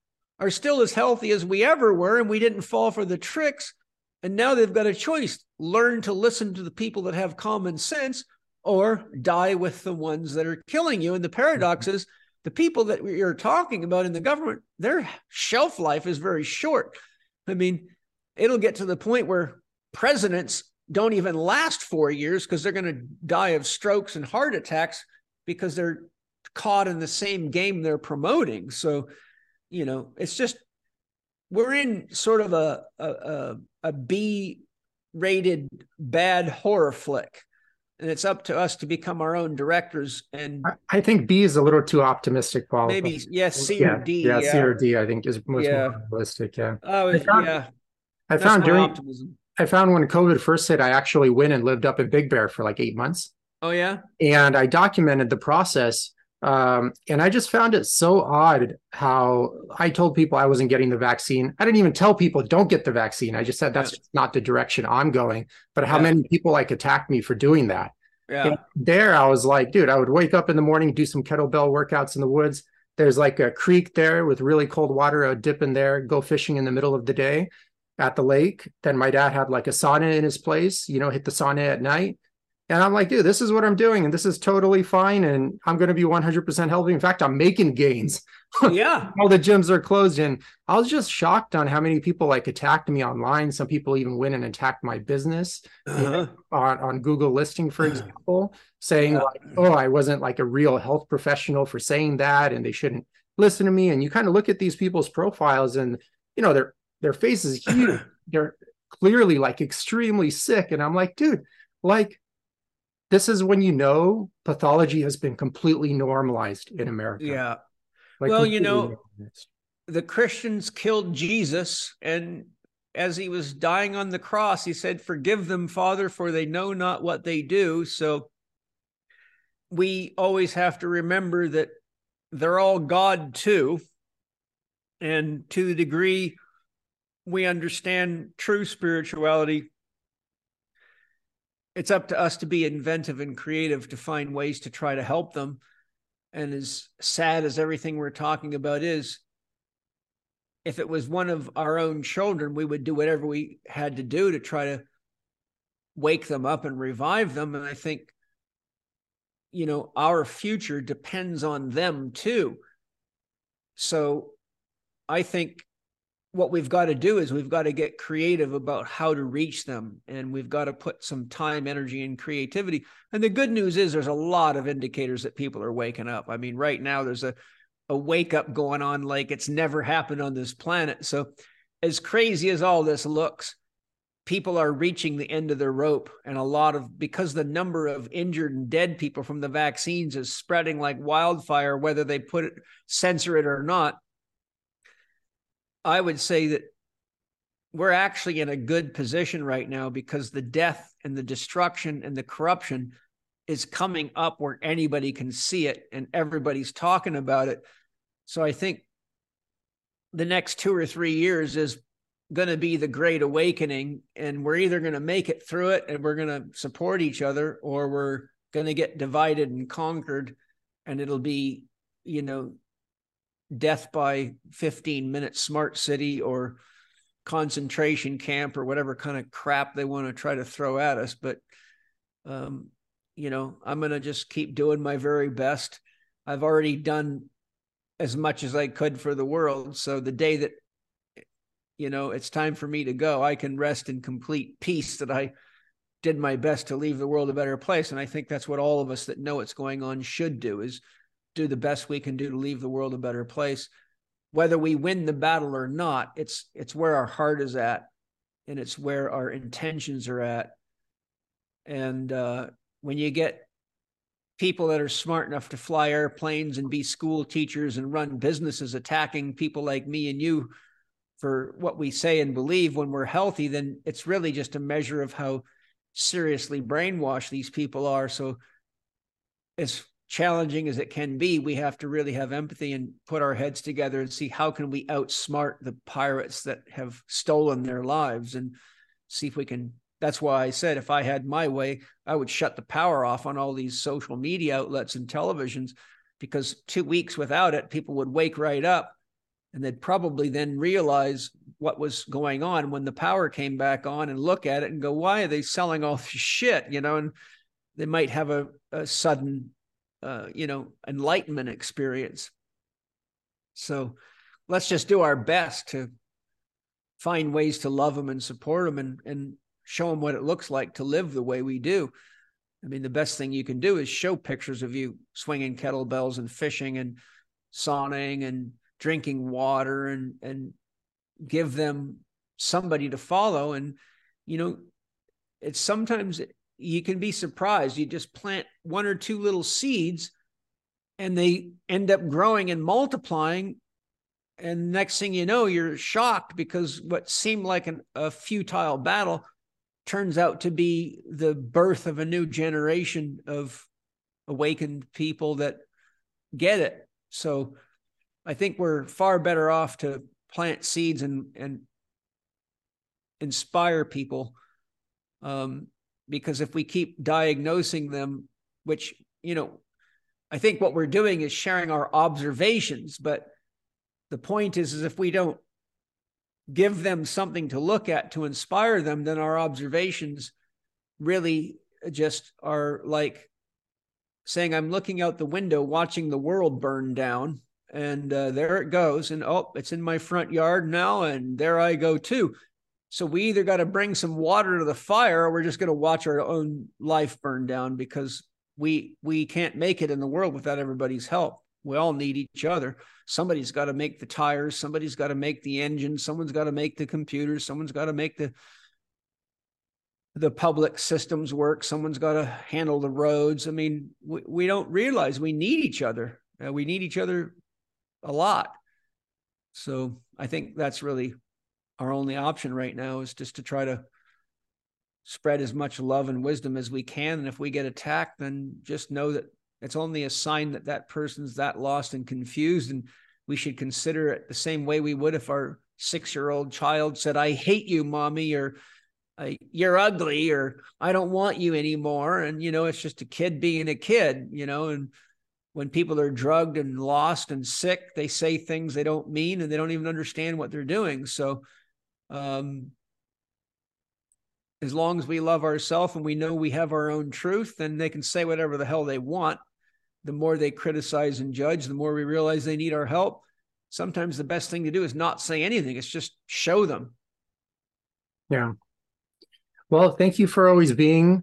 are still as healthy as we ever were, and we didn't fall for the tricks. And now they've got a choice learn to listen to the people that have common sense or die with the ones that are killing you. And the paradox is the people that you're talking about in the government, their shelf life is very short. I mean, it'll get to the point where presidents don't even last four years because they're going to die of strokes and heart attacks because they're caught in the same game they're promoting. So, you know, it's just we're in sort of a a, a, a B rated bad horror flick. And it's up to us to become our own directors and I, think B is a little too optimistic, Paul. maybe yes, C yeah, or D. Yeah, Yeah. C or D, I think is most Yeah. more realistic. Yeah. Oh, I found- yeah. I That's found during optimism. I found when COVID first hit, I actually went and lived up in Big Bear for like eight months. Oh yeah. and I documented the process. Um, and I just found it so odd how I told people I wasn't getting the vaccine. I didn't even tell people don't get the vaccine. I just said that's Yeah. just not the direction I'm going. But how Yeah. many people like attacked me for doing that? Yeah. And there, I was like, dude, I would wake up in the morning, do some kettlebell workouts in the woods. There's like a creek there with really cold water. I would dip in there, go fishing in the middle of the day at the lake. Then my dad had like a sauna in his place, you know, hit the sauna at night. And I'm like, dude, this is what I'm doing, and this is totally fine. And I'm going to be 100% healthy. In fact, I'm making gains. yeah. All the gyms are closed, and I was just shocked on how many people like attacked me online. Some people even went and attacked my business Uh-huh. on, on Google listing, for example, saying Yeah. like, oh, I wasn't like a real health professional for saying that, and they shouldn't listen to me. And you kind of look at these people's profiles, and you know their their face is huge. They're clearly like extremely sick, and I'm like, dude, like this is when you know pathology has been completely normalized in America. Yeah. Like, Well, you know, normalized. the Christians killed Jesus and as he was dying on the cross, he said, Forgive them, Father, for they know not what they do. So we always have to remember that they're all God too. And to the degree we understand true spirituality, it's up to us to be inventive and creative to find ways to try to help them. And as sad as everything we're talking about is, if it was one of our own children, we would do whatever we had to do to try to wake them up and revive them. And I think, you know, our future depends on them too. So I think what we've got to do is we've got to get creative about how to reach them and we've got to put some time energy and creativity. And the good news is there's a lot of indicators that people are waking up. I mean right now there's a a wake up going on like it's never happened on this planet. So as crazy as all this looks people are reaching the end of their rope and a lot of because the number of injured and dead people from the vaccines is spreading like wildfire whether they put it censor it or not I would say that we're actually in a good position right now because the death and the destruction and the corruption is coming up where anybody can see it and everybody's talking about it. So I think the next two or three years is going to be the great awakening and we're either going to make it through it and we're going to support each other or we're going to get divided and conquered and it'll be you know death by 15 minutes smart city or concentration camp or whatever kind of crap they want to try to throw at us. But um, you know i'm going to just keep doing my very best. I've already done as much as i could for the world. So the day that you know it's time for me to go i can rest in complete peace that i did my best to leave the world a better place. And i think that's what all of us that know what's going on should do is do the best we can do to leave the world a better place. Whether we win the battle or not it's it's where our heart is at and it's where our intentions are at. And uh, when you get people that are smart enough to fly airplanes and be school teachers and run businesses attacking people like me and you for what we say and believe when we're healthy then it's really just a measure of how seriously brainwashed these people are. So as challenging as it can be, we have to really have empathy and put our heads together and see how can we outsmart the pirates that have stolen their lives and see if we can that's why I said if I had my way, I would shut the power off on all these social media outlets and televisions because 2 weeks without it people would wake right up and they'd probably then realize what was going on when the power came back on and look at it and go why are they selling all this shit? You know and they might have a, a sudden uh, you know, enlightenment experience. So let's just do our best to find ways to love them and support them and, and show them what it looks like to live the way we do. I mean, the best thing you can do is show pictures of you swinging kettlebells and fishing and sauning and drinking water and, and give them somebody to follow. And, you know, it's sometimes you can be surprised. You just plant one or two little seeds and they end up growing and multiplying. And next thing you know, you're shocked because what seemed like an, a futile battle turns out to be the birth of a new generation of awakened people that get it. So I think we're far better off to plant seeds and, and inspire people um, because if we keep diagnosing them, which, you know, I think what we're doing is sharing our observations, but the point is, is if we don't give them something to look at to inspire them, then our observations really just are like saying, I'm looking out the window, watching the world burn down, and uh, there it goes. And oh, it's in my front yard now, and there I go too. So we either got to bring some water to the fire or we're just going to watch our own life burn down because we we can't make it in the world without everybody's help. We all need each other. Somebody's got to make the tires, somebody's got to make the engine, someone's got to make the computers, someone's got to make the the public systems work, someone's got to handle the roads. I mean, we, we don't realize we need each other. Uh, we need each other a lot. So I think that's really our only option right now is just to try to spread as much love and wisdom as we can. And if we get attacked, then just know that it's only a sign that that person's that lost and confused. And we should consider it the same way we would if our six year old child said, I hate you, mommy, or uh, you're ugly, or I don't want you anymore. And, you know, it's just a kid being a kid, you know, and when people are drugged and lost and sick, they say things they don't mean and they don't even understand what they're doing. So, um, as long as we love ourselves and we know we have our own truth, then they can say whatever the hell they want. The more they criticize and judge, the more we realize they need our help. Sometimes the best thing to do is not say anything, it's just show them. Yeah. Well, thank you for always being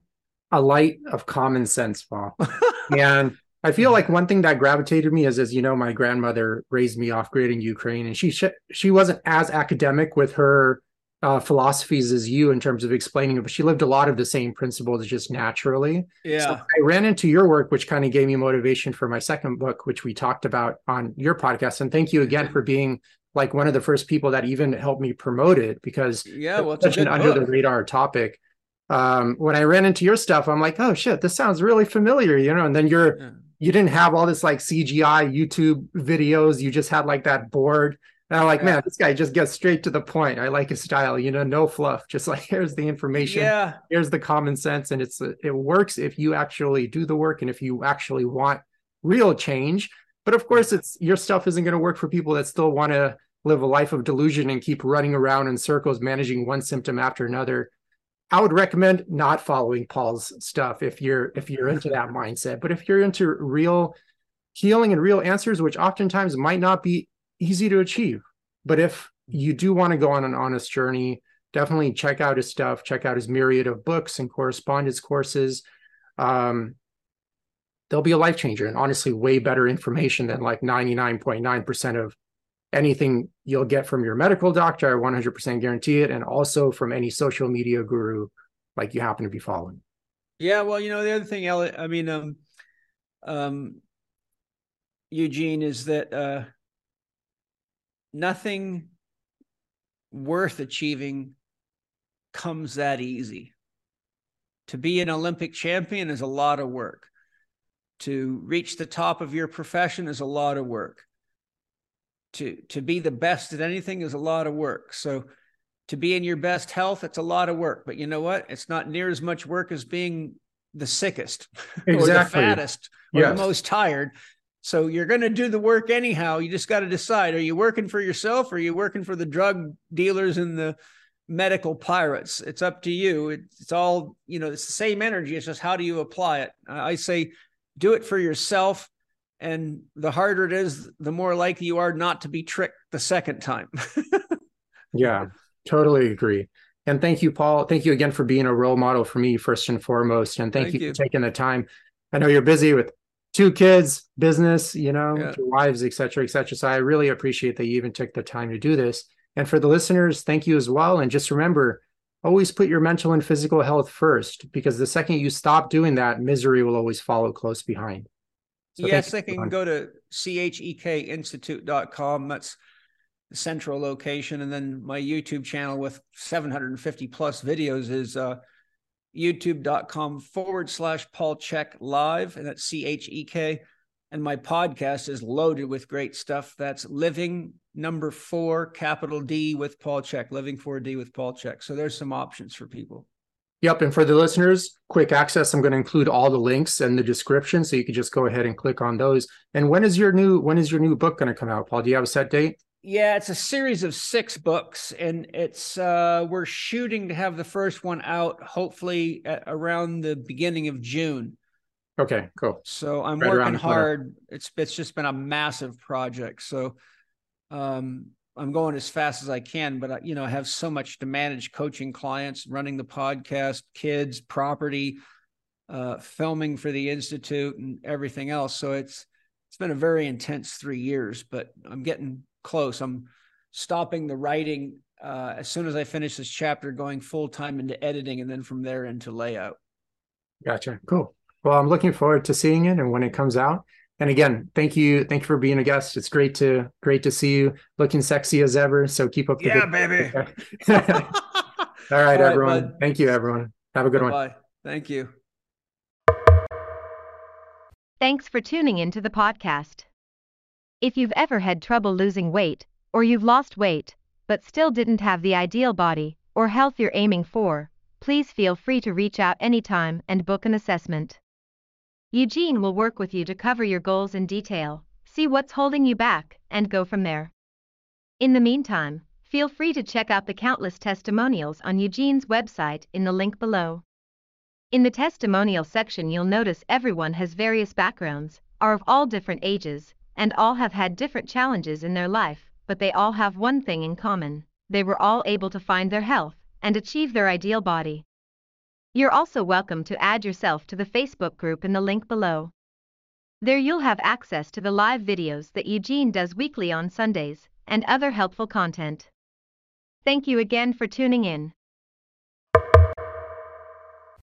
a light of common sense, Paul. and I feel like one thing that gravitated me is, as you know, my grandmother raised me off grid in Ukraine, and she she wasn't as academic with her uh, philosophies as you in terms of explaining it, but she lived a lot of the same principles just naturally. Yeah. So I ran into your work, which kind of gave me motivation for my second book, which we talked about on your podcast. And thank you again for being like one of the first people that even helped me promote it because yeah, well, it's such an under the radar topic. Um, when I ran into your stuff, I'm like, oh shit, this sounds really familiar, you know. And then you're yeah. You didn't have all this like CGI YouTube videos. You just had like that board and I'm like, yeah. man, this guy just gets straight to the point. I like his style, you know, no fluff. Just like here's the information. Yeah. Here's the common sense. And it's it works if you actually do the work and if you actually want real change. But of course, it's your stuff isn't going to work for people that still want to live a life of delusion and keep running around in circles, managing one symptom after another. I would recommend not following Paul's stuff if you're if you're into that mindset. But if you're into real healing and real answers, which oftentimes might not be easy to achieve. But if you do want to go on an honest journey, definitely check out his stuff, check out his myriad of books and correspondence courses. Um, they'll be a life changer and honestly way better information than like 99.9% of anything you'll get from your medical doctor. I 100% guarantee it. And also from any social media guru like you happen to be following. Yeah. Well, you know, the other thing, I mean, um, um, Eugene, is that, uh, nothing worth achieving comes that easy. To be an Olympic champion is a lot of work. To reach the top of your profession is a lot of work. To, to be the best at anything is a lot of work. So, to be in your best health, it's a lot of work. But you know what? It's not near as much work as being the sickest exactly. or the fattest or yes. the most tired. So you're going to do the work anyhow. You just got to decide: are you working for yourself, or are you working for the drug dealers and the medical pirates? It's up to you. It's all you know. It's the same energy. It's just how do you apply it? I say, do it for yourself, and the harder it is, the more likely you are not to be tricked the second time. yeah, totally agree. And thank you, Paul. Thank you again for being a role model for me, first and foremost. And thank, thank you, you for taking the time. I know you're busy with two kids, business, you know, yeah. your wives, et cetera, et cetera. So I really appreciate that you even took the time to do this. And for the listeners, thank you as well. And just remember, always put your mental and physical health first, because the second you stop doing that, misery will always follow close behind. So yes, they can go to chekinstitute.com. That's the central location. And then my YouTube channel with 750 plus videos is uh, youtube.com forward slash Paul Chek live, and that's C H E K. And my podcast is loaded with great stuff. That's living number four, capital D with Paul Chek, living 4D with Paul Chek. So there's some options for people. Yep. And for the listeners, quick access, I'm going to include all the links in the description. So you can just go ahead and click on those. And when is your new when is your new book going to come out, Paul? Do you have a set date? Yeah, it's a series of six books, and it's uh, we're shooting to have the first one out hopefully around the beginning of June. Okay, cool. So I'm right working hard. It's it's just been a massive project. So um, I'm going as fast as I can, but you know I have so much to manage: coaching clients, running the podcast, kids, property, uh, filming for the institute, and everything else. So it's it's been a very intense three years, but I'm getting close. I'm stopping the writing uh, as soon as I finish this chapter, going full time into editing, and then from there into layout. Gotcha. Cool. Well, I'm looking forward to seeing it and when it comes out. And again, thank you, thank you for being a guest. It's great to great to see you looking sexy as ever. So keep up the Yeah, good baby. All right, All right, everyone. bud. Thank you, everyone. Have a good one. Bye. Thank you. Thanks for tuning into the podcast. If you've ever had trouble losing weight, or you've lost weight, but still didn't have the ideal body or health you're aiming for, please feel free to reach out anytime and book an assessment. Eugene will work with you to cover your goals in detail, see what's holding you back, and go from there. In the meantime, feel free to check out the countless testimonials on Eugene's website in the link below. In the testimonial section, you'll notice everyone has various backgrounds, are of all different ages, and all have had different challenges in their life, but they all have one thing in common they were all able to find their health and achieve their ideal body. You're also welcome to add yourself to the Facebook group in the link below. There you'll have access to the live videos that Eugene does weekly on Sundays and other helpful content. Thank you again for tuning in.